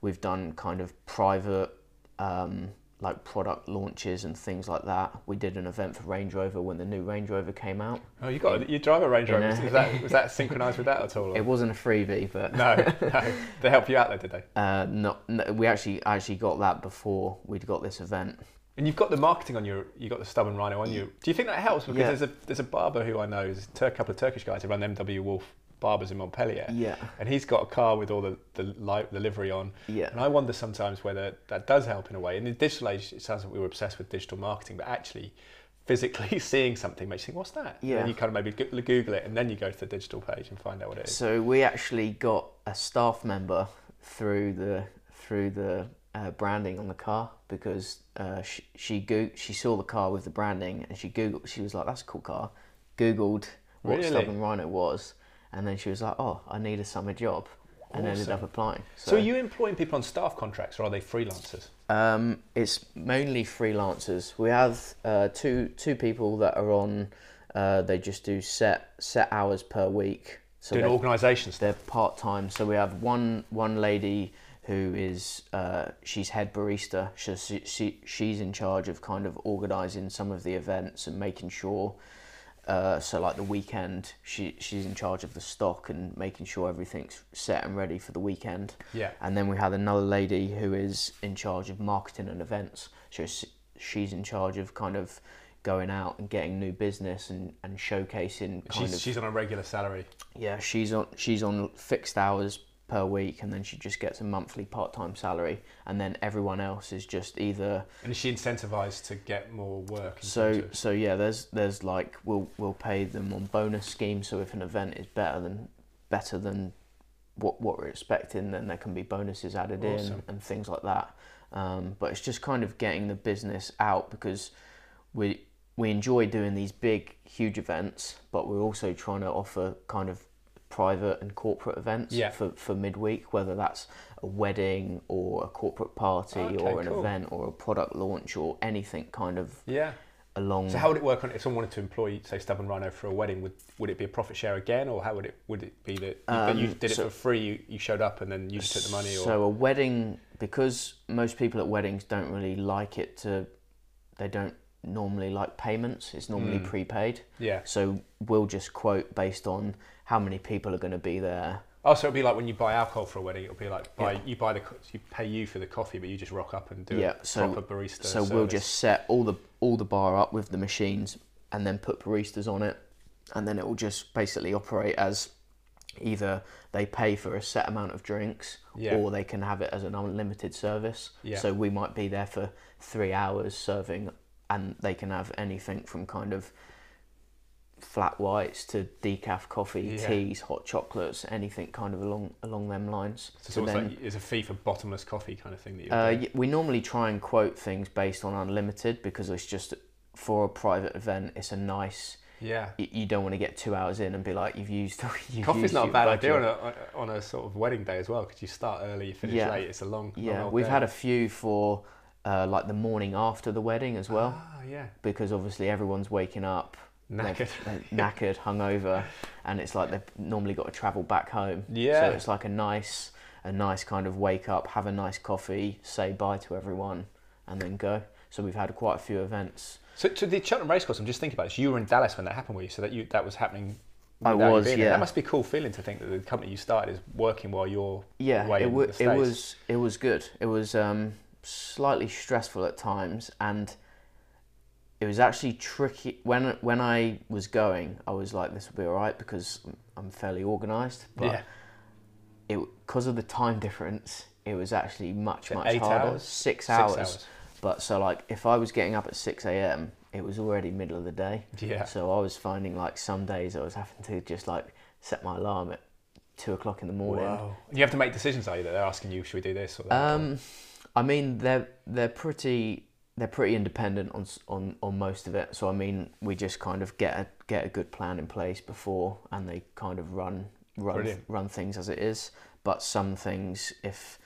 we've done kind of private um, like product launches and things like that. We did an event for Range Rover when the new Range Rover came out. Oh, you got you drive a Range Rover. a- Was that was that synchronised with that at all? or- It wasn't a freebie, but no, no. They help you out there, did they? <laughs> uh, no, no, we actually actually got that before we'd got this event. And you've got the marketing on your, you got the stubborn rhino on you. Do you think that helps? Because Yeah. there's a there's a barber who I know, there's a couple of Turkish guys who run MW Wolf Barbers in Montpellier. Yeah. And he's got a car with all the the, li- the livery on. Yeah. And I wonder sometimes whether that does help in a way. In the digital age, it sounds like we were obsessed with digital marketing, but actually, <laughs> physically <laughs> seeing something makes you think, what's that? And Yeah. then you kind of maybe Google it, and then you go to the digital page and find out what it is. So we actually got a staff member through the through the uh, branding on the car because uh, she she, go- she saw the car with the branding and she googled she was like that's a cool car googled what Really? stubborn rhino was and then she was like oh I need a summer job and ended up applying So, are you employing people on staff contracts, or are they freelancers? um, it's mainly freelancers. We have uh, two two people that are on. Uh, they just do set set hours per week. So Doing they're- organisation stuff. they're part time. So we have one one lady who is uh, she's head barista. She, she she's in charge of kind of organising some of the events and making sure Uh, so like the weekend, she she's in charge of the stock and making sure everything's set and ready for the weekend. Yeah. And then we had another lady who is in charge of marketing and events. So she's- in charge of kind of going out and getting new business and, and showcasing kind She's, of she's on a regular salary. yeah, she's on she's on fixed hours per week, and then she just gets a monthly part time salary, and then everyone else is just either And is she incentivized to get more work? so so yeah. There's there's like we'll we'll pay them on bonus schemes. So if an event is better than better than what what we're expecting, then there can be bonuses added in and things like that. Um, but it's just kind of getting the business out because we we enjoy doing these big huge events, but we're also trying to offer kind of private and corporate events Yeah. for, for midweek, whether that's a wedding or a corporate party Okay, or an cool. event or a product launch or anything kind of yeah. along. So how would it work on if someone wanted to employ, say, Stubborn Rhino for a wedding? Would would it be a profit share again, or how would it would it be that you, that you Um, did it for free? You, you showed up and then you just took the money, or So a wedding, because most people at weddings don't really like it to, they don't normally like payments. It's normally Mm. prepaid. yeah. So we'll just quote based on how many people are going to be there. Oh, so it'd be like when you buy alcohol for a wedding. It'll be like buy Yeah. you buy the you pay you for the coffee, but you just rock up and do Yeah, a so- proper barista. so we'll just set all the all the bar up with the machines and then put baristas on it, and then it will just basically operate as either they pay for a set amount of drinks Yeah. or they can have it as an unlimited service. Yeah. So we might be there for three hours serving, and they can have anything from kind of flat whites to decaf coffee, Yeah. teas, hot chocolates, anything kind of along along them lines. So it's then- like it's a fee for bottomless coffee kind of thing that you. uh, we normally try and quote things based on unlimited because it's just for a private event. It's a nice. yeah. y- You don't want to get two hours in and be like you've used. <laughs> You've Coffee's used not a bad idea on a on a sort of wedding day as well because you start early, you finish Yeah. late. It's a long. long Yeah, old we've day. had a few for uh, like the morning after the wedding as well Ah, yeah. because obviously everyone's waking up Knackered. they're knackered, hungover, and it's like they've normally got to travel back home. Yeah. So it's like a nice, a nice kind of wake up, have a nice coffee, say bye to everyone, and then go. So we've had quite a few events. So to the Cheltenham Racecourse, I'm just thinking about this. You were in Dallas when that happened, were you? So that you that was happening. I was, being there. yeah. That must be a cool feeling to think that the company you started is working while you're Yeah, away it, w- it was it was good. It was um, slightly stressful at times, and it was actually tricky. When when I was going, I was like, "This will be all right" because I'm fairly organised. But yeah. it because of the time difference, it was actually much So much eight harder. hours? Six, Six hours. hours. But so like if I was getting up at six a.m., it was already middle of the day. Yeah. So I was finding like some days I was having to just like set my alarm at two o'clock in the morning. And you have to make decisions, are you? That they're asking you, should we do this or that? Um, I mean they're they're pretty they're pretty independent on on on most of it. So I mean we just kind of get a get a good plan in place before, and they kind of run run Brilliant. run things as it is. But some things, if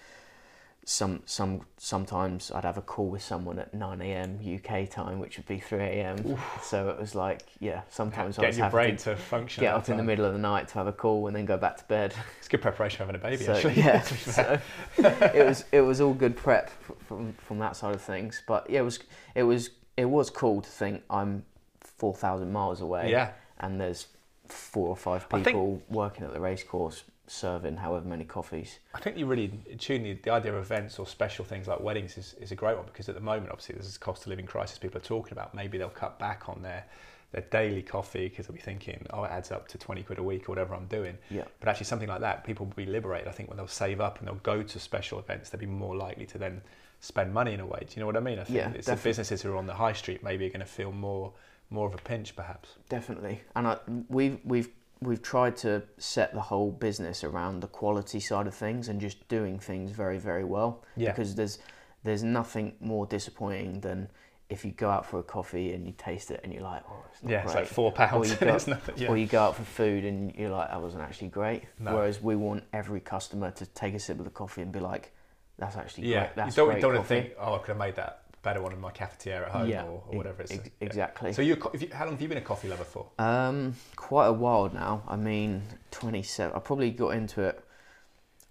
some some sometimes I'd have a call with someone at nine a.m. UK time, which would be three a.m. So it was like yeah, sometimes I Getting was your brain to to function. get up that in the middle of the night to have a call and then go back to bed. <laughs> It's good preparation having a baby, So actually. <laughs> yeah, to be fair. so it was it was all good prep from from that side of things. But yeah, it was it was it was cool to think I'm four thousand miles away. Yeah. and there's four or five I think- people working at the racecourse serving however many coffees. I think you really tune the, the idea of events or special things like weddings is, is a great one because at the moment, obviously, there's this cost of living crisis people are talking about. Maybe they'll cut back on their their daily coffee because they'll be thinking, oh, it adds up to 20 quid a week or whatever I'm doing. Yeah. But actually, something like that, people will be liberated. I think when they'll save up and they'll go to special events, they'll be more likely to then spend money in a way. Do you know what I mean? I think Yeah, it's the businesses who are on the high street maybe are going to feel more more of a pinch, perhaps. Definitely, and I, we've we've we've tried to set the whole business around the quality side of things and just doing things very very well. Yeah. Because there's there's nothing more disappointing than if you go out for a coffee and you taste it and you're like, oh, it's not Yeah, great. it's like four pounds. you <laughs> go- it's nothing. Yeah. Or you go out for food and you're like, that wasn't actually great. No. Whereas we want every customer to take a sip of the coffee and be like, that's actually yeah, great. That's you don't, great don't want to think, oh, I could have made that better one in my cafetière at home Yeah, or, or whatever it's ex- yeah. exactly. So you, if you, how long have you been a coffee lover for? Um, quite a while now. I mean, 27. I probably got into it.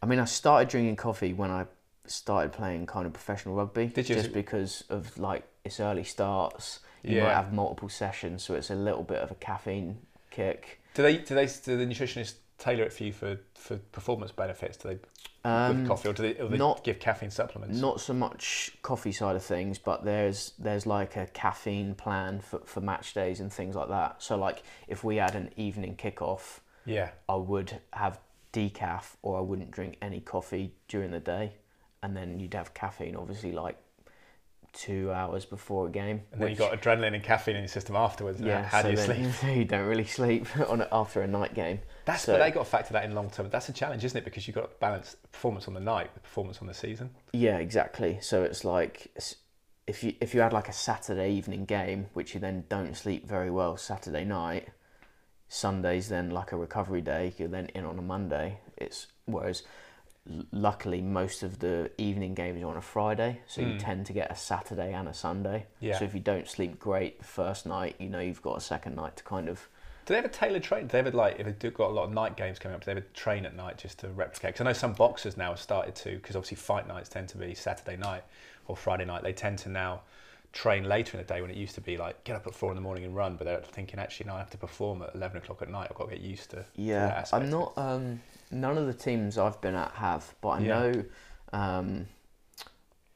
I mean, I started drinking coffee when I started playing kind of professional rugby. Did you? Just because of like its early starts. You Yeah. might have multiple sessions, so it's a little bit of a caffeine kick. Do they do they do the nutritionists tailor it for you for, for performance benefits? Do they with coffee or do they, or they Um, not- give caffeine supplements? Not so much coffee side of things, but there's there's like a caffeine plan for, for match days and things like that. So like if we had an evening kickoff, Yeah. I would have decaf or I wouldn't drink any coffee during the day, and then you'd have caffeine obviously like two hours before a game. And then which- you've got adrenaline and caffeine in your system afterwards. Yeah. How do you so sleep? then <laughs> you don't really sleep <laughs> on it after a night game. That's so- but they got to factor that in long term. That's a challenge, isn't it? Because you've got to balance performance on the night with performance on the season. Yeah, exactly. So it's like if you if you had like a Saturday evening game, which you then don't sleep very well Saturday night, Sunday's then like a recovery day. You're then in on a Monday. It's whereas luckily most of the evening games are on a Friday, so you Mm. tend to get a Saturday and a Sunday. Yeah. So if you don't sleep great the first night, you know you've got a second night to kind of Do they ever tailor train? Do they ever like if they've got a lot of night games coming up? Do they ever train at night just to replicate? Because I know some boxers now have started to because obviously fight nights tend to be Saturday night or Friday night. They tend to now train later in the day when it used to be like get up at four in the morning and run, but they're thinking actually now I have to perform at eleven o'clock at night. I've got to get used to. Yeah, I'm not. Um, none of the teams I've been at have, but I Yeah. know. Um,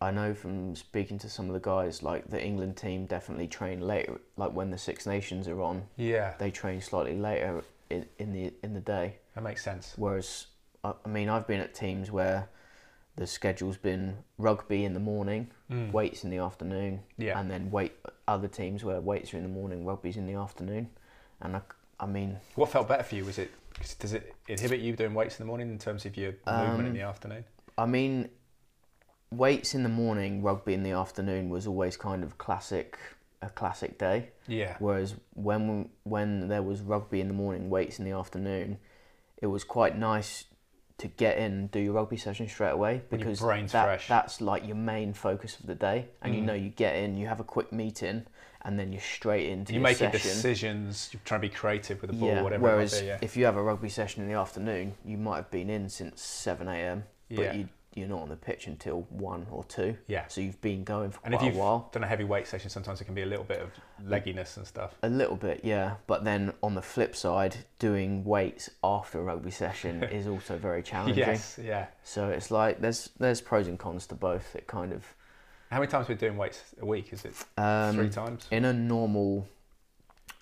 I know from speaking to some of the guys, like the England team definitely train later. Like when the Six Nations are on, Yeah, they train slightly later in, in the in the day. that makes sense. Whereas, I, I mean, I've been at teams where the schedule's been rugby in the morning, Mm. weights in the afternoon, Yeah. and then weight. Other teams where weights are in the morning, rugby's in the afternoon, and I, I mean, What felt better for you? Was it does it inhibit you doing weights in the morning in terms of your movement in Um, the afternoon? I mean, weights in the morning, rugby in the afternoon was always kind of classic, a classic day. Yeah, Whereas when when there was rugby in the morning, weights in the afternoon, it was quite nice to get in and do your rugby session straight away because brain's that, fresh. that's like your main focus of the day, and you Mm. know you get in, you have a quick meeting, and then you're straight into you're your making session. decisions. You're trying to be creative with the ball, yeah. whatever. Whereas it might be, yeah. if you have a rugby session in the afternoon, you might have been in since seven a.m. but Yeah. you you're not on the pitch until one or two. Yeah. So you've been going for And if quite you've a while. done a heavy weight session, sometimes it can be a little bit of legginess and stuff. A little bit, yeah. But then on the flip side, doing weights after a rugby session <laughs> is also very challenging. Yes, yeah. So it's like there's there's pros and cons to both. It kind of How many times are we doing weights a week? Is it um, three times? in a normal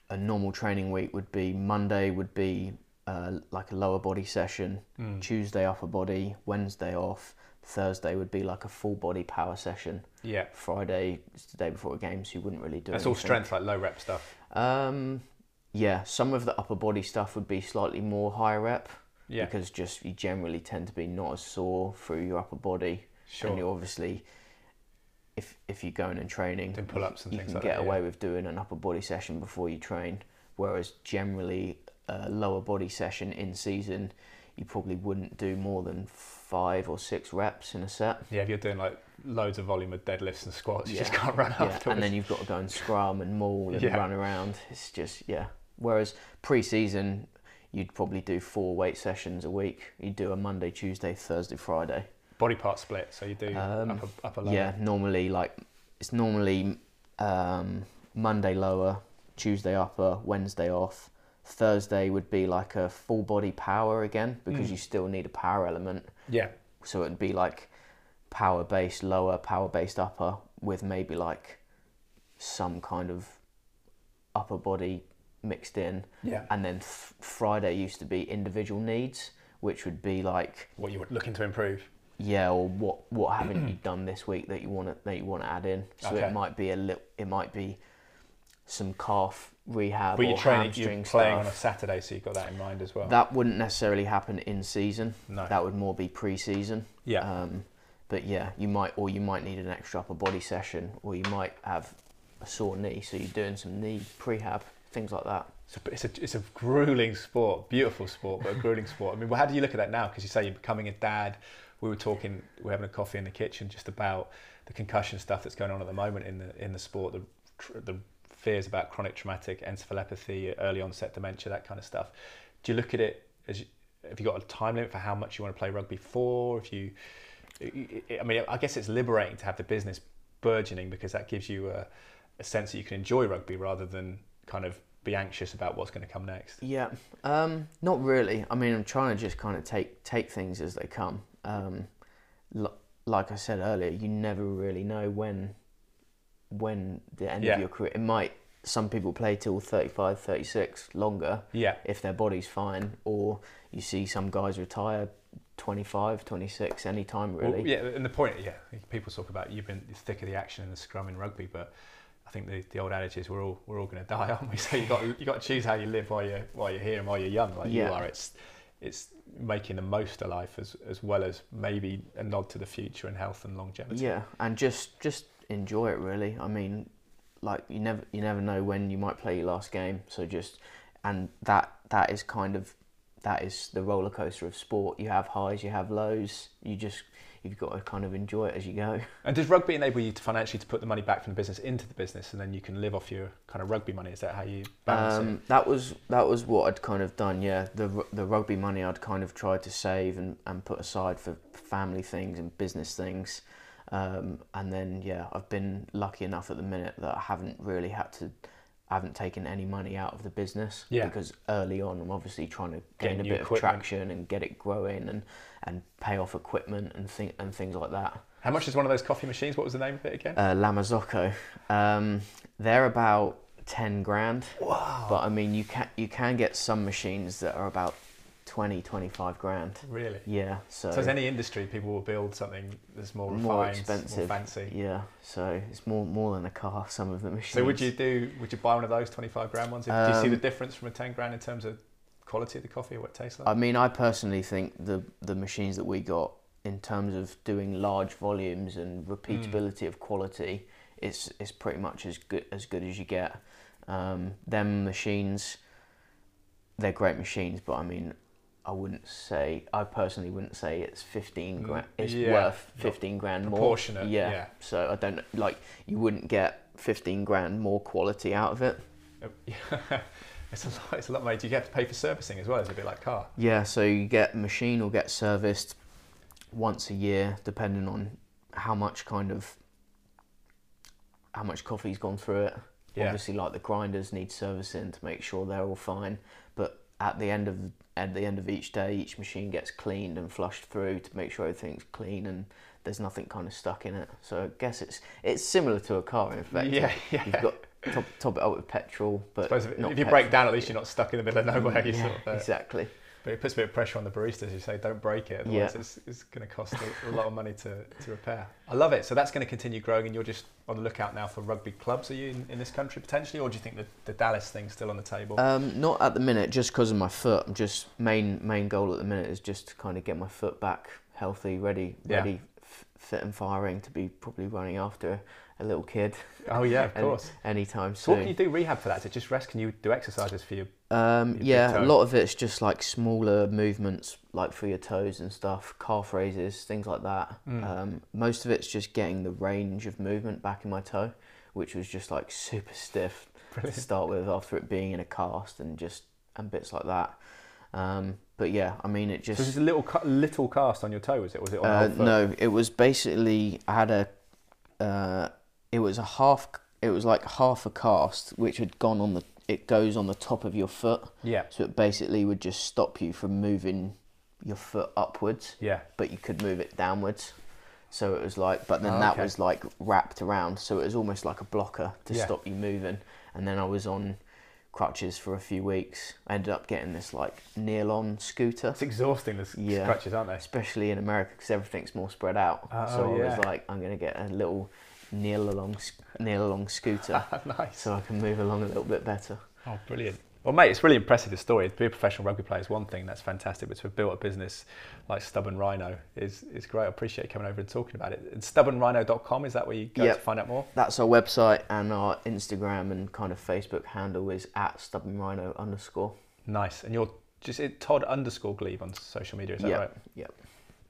a normal training week would be Monday would be uh, like a lower body session, Mm. Tuesday upper body, Wednesday off, Thursday would be like a full body power session. Yeah. Friday is the day before a game, so you wouldn't really do That's all strength, like low rep stuff. Um, yeah, some of the upper body stuff would be slightly more high rep Yeah, because just you generally tend to be not as sore through your upper body, sure. and you obviously, if if you're going and training, Doing pull-ups and you things can like get that, away yeah. with doing an upper body session before you train. Whereas generally, a lower body session in season, you probably wouldn't do more than five or six reps in a set. Yeah, if you're doing like loads of volume of deadlifts and squats, you Yeah. just can't run Yeah, afterwards. and then you've got to go and scrum and maul and <laughs> Yeah. run around. It's just yeah. Whereas pre-season, you'd probably do four weight sessions a week. You'd do a Monday, Tuesday, Thursday, Friday. Body part split, so you do Um, upper, upper lower. Yeah, normally like it's normally um, Monday lower, Tuesday upper, Wednesday off. Thursday would be like a full body power again because Mm. you still need a power element. Yeah, So it'd be like power based lower, power based upper with maybe like some kind of upper body mixed in. yeah. And then f- Friday used to be individual needs, which would be like What you were looking to improve. Yeah, or what what haven't you done this week that you want to that you want to add in? So Okay. it might be a little, it might be some calf rehab But you're training, you're playing on a. Saturday, so you've got that in mind as well. That wouldn't necessarily happen in season. no. That would more be pre-season. yeah. Um, but yeah, you might or you might need an extra upper body session, or you might have a sore knee, so you're doing some knee prehab, things like that. It's a, it's a, it's a grueling sport, beautiful sport, but a grueling sport. I mean, well, how do you look at that now? Because you say you're becoming a dad. We were talking, we were having a coffee in the kitchen just about the concussion stuff that's going on at the moment in the in the sport, the the fears about chronic traumatic encephalopathy, early onset dementia, that kind of stuff. Do you look at it as have you got a time limit for how much you want to play rugby for? If you, I mean, I guess it's liberating to have the business burgeoning because that gives you a a sense that you can enjoy rugby rather than kind of be anxious about what's going to come next? Yeah, um, not really. I mean, I'm trying to just kind of take take things as they come. Um, l- like I said earlier, you never really know when when the end Yeah. of your career. It might. Some people play till 35, 36, longer Yeah, if their body's fine, or you see some guys retire 25, 26, anytime really. Well, yeah, and the point, yeah, people talk about you've been thick of the action in the scrum in rugby, but I think the, the old adage is we're all we're all going to die, <laughs> aren't we? So you got you got to choose how you live while you're while you're here and while you're young, like Yeah. you are. It's it's making the most of life as as well as maybe a nod to the future and health and longevity. Yeah, and just just enjoy it really. I mean, like you never you never know when you might play your last game, so just and that that is kind of that is the roller coaster of sport. You have highs, you have lows. You just you've got to kind of enjoy it as you go. <laughs> And does rugby enable you to financially to put the money back from the business into the business, and then you can live off your kind of rugby money? Is that how you balance it? Um, that was that was what I'd kind of done. Yeah, the the rugby money I'd kind of tried to save and, and put aside for family things and business things. Um, and then yeah, I've been lucky enough at the minute that I haven't really had to. I haven't taken any money out of the business Yeah. because early on I'm obviously trying to gain a bit equipment. of traction and get it growing and, and pay off equipment and thing and things like that. How much is one of those coffee machines? What was the name of it again? Uh, La Marzocco, um, they're about ten grand. wow, But I mean, you can you can get some machines that are about 20, 25 grand. really? Yeah, so, So as any industry, people will build something that's more refined, more expensive, more fancy. Yeah, so it's more more than a car. Some of the machines. So would you do? Would you buy one of those twenty-five grand ones? If, do you see the Um, difference from a ten grand in terms of quality of the coffee or what it tastes like? I mean, I personally think the the machines that we got in terms of doing large volumes and repeatability Mm. of quality, it's it's pretty much as good as good as you get. Um, them machines, they're great machines, but I mean. I wouldn't say. I personally wouldn't say it's fifteen Mm, grand. It's yeah, worth fifteen grand more. proportionate, Yeah. yeah. So I don't like. You wouldn't get fifteen grand more quality out of it. <laughs> it's a lot. It's a lot, mate. Do you have to pay for servicing as well? It's a bit like car. Yeah, so you get machine or get serviced once a year, depending on how much kind of how much coffee's gone through it. Yeah. Obviously, like the grinders need servicing to make sure they're all fine. But at the end of at the end of each day, each machine gets cleaned and flushed through to make sure everything's clean and there's nothing kind of stuck in it. So I guess it's it's similar to a car in fact. Yeah, yeah. You've got top, top it up with petrol, but if, if you petrol. break down, at least you're not stuck in the middle of nowhere. Yeah, sort of, uh, exactly. But it puts a bit of pressure on the baristas. You say, don't break it, otherwise Yeah. it's, it's going to cost a, a lot of money to, to repair. I love it. So that's going to continue growing, and you're just on the lookout now for rugby clubs. Are you in, in this country potentially, or do you think the, the Dallas thing's still on the table? Um, not at the minute, just because of my foot. I'm just main main goal at the minute is just to kind of get my foot back healthy, ready, Yeah. ready, f- fit and firing to be probably running after a little kid oh yeah, of <laughs> course. anytime So what can you do rehab for that? Is it just rest? Can you do exercises for you? Um, your yeah, a lot of it's just like smaller movements, like for your toes and stuff, calf raises, things like that. Mm. Um, most of it's just getting the range of movement back in my toe, which was just like super stiff to start with after it being in a cast and just and bits like that. Um, but yeah, I mean it So just there's a little little cast on your toe, was it? Was it on uh, no, it was basically I had a uh, it was a half it was like half a cast which had gone on the it goes on the top of your foot, Yeah, so it basically would just stop you from moving your foot upwards, yeah. but you could move it downwards. So it was like, but then Oh, that okay. was like wrapped around, so it was almost like a blocker to Yeah. stop you moving. And then I was on crutches for a few weeks. I ended up getting this like Neilon scooter, It's exhausting. The s- Yeah. scratches, aren't they? especially in America because everything's more spread out. Oh, so I yeah. was like, I'm gonna get a little kneel along, kneel along scooter, <laughs> nice. so I can move along a little bit better. Oh, brilliant. Well, mate, it's really impressive, the story. To be a professional rugby player is one thing, that's fantastic, but to have built a business like Stubborn Rhino is, is great. I appreciate you coming over and talking about it. And stubbornrhino.com, is that where you go Yep. to find out more? That's our website and our Instagram and kind of Facebook handle is at stubborn rhino underscore. Nice. And you're just it, Todd underscore Glebe on social media, is that Yep, right? yep.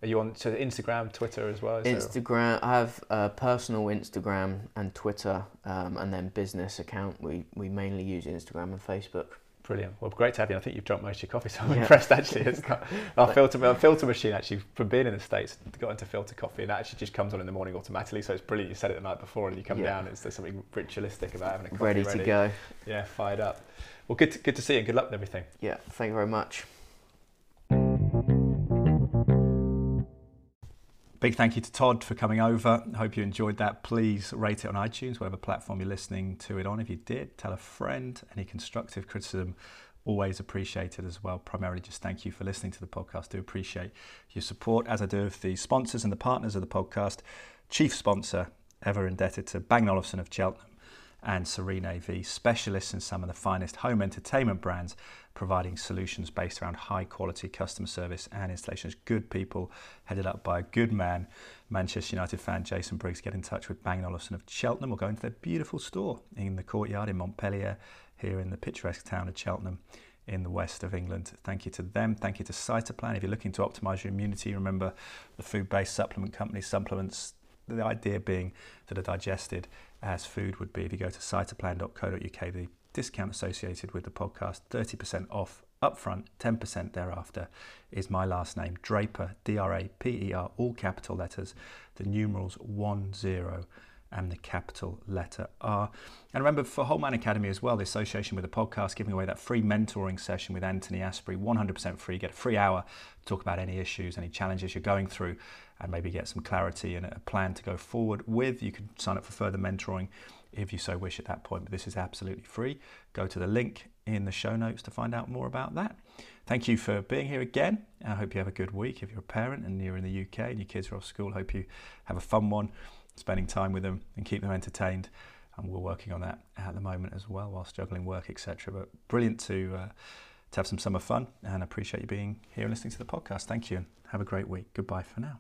Are you on so Instagram, Twitter as well? Instagram. I have a personal Instagram and Twitter, um, and then business account. We we mainly use Instagram and Facebook. Brilliant. Well, great to have you. I think you've drunk most of your coffee, so I'm Yeah. impressed actually. It's <laughs> got, our filter our filter machine actually from being in the states got into filter coffee and that actually just comes on in the morning automatically. So it's brilliant. You said it the night before and you come Yeah. down. It's there's something ritualistic about having a coffee ready, to go. Yeah, fired up. Well, good to, good to see you. and Good luck with everything. Yeah, thank you very much. Big thank you to Todd for coming over. Hope you enjoyed that. Please rate it on iTunes, whatever platform you're listening to it on. If you did, tell a friend. Any constructive criticism, always appreciated as well. Primarily, just thank you for listening to the podcast. Do appreciate your support, as I do of the sponsors and the partners of the podcast. Chief sponsor, ever indebted to Bang Olufsen of Cheltenham and Serene AV, specialists in some of the finest home entertainment brands, providing solutions based around high quality customer service and installations. Good people, headed up by a good man, Manchester United fan Jason Briggs. Get in touch with Bang Olufsen of Cheltenham or go into their beautiful store in the courtyard in Montpellier, here in the picturesque town of Cheltenham in the west of England. Thank you to them. Thank you to Cytoplan. If you're looking to optimize your immunity, remember the food based supplement company supplements. The idea being that are digested as food would be. If you go to cytoplan.co.uk, the discount associated with the podcast, 30% off upfront, 10% thereafter, is my last name, Draper, D R A P E R, all capital letters, the numerals 10 and the capital letter R. And remember, for Holman Academy as well, the association with the podcast, giving away that free mentoring session with Anthony Asprey, 100% free. Get a free hour to talk about any issues, any challenges you're going through, and maybe get some clarity and a plan to go forward with. You can sign up for further mentoring if you so wish at that point, but this is absolutely free. Go to the link in the show notes to find out more about that. Thank you for being here again. I hope you have a good week. If you're a parent and you're in the UK and your kids are off school, hope you have a fun one spending time with them and keep them entertained. And we're working on that at the moment as well, whilst juggling work, etc. But brilliant to uh, to have some summer fun, and appreciate you being here and listening to the podcast. Thank you, and have a great week. Goodbye for now.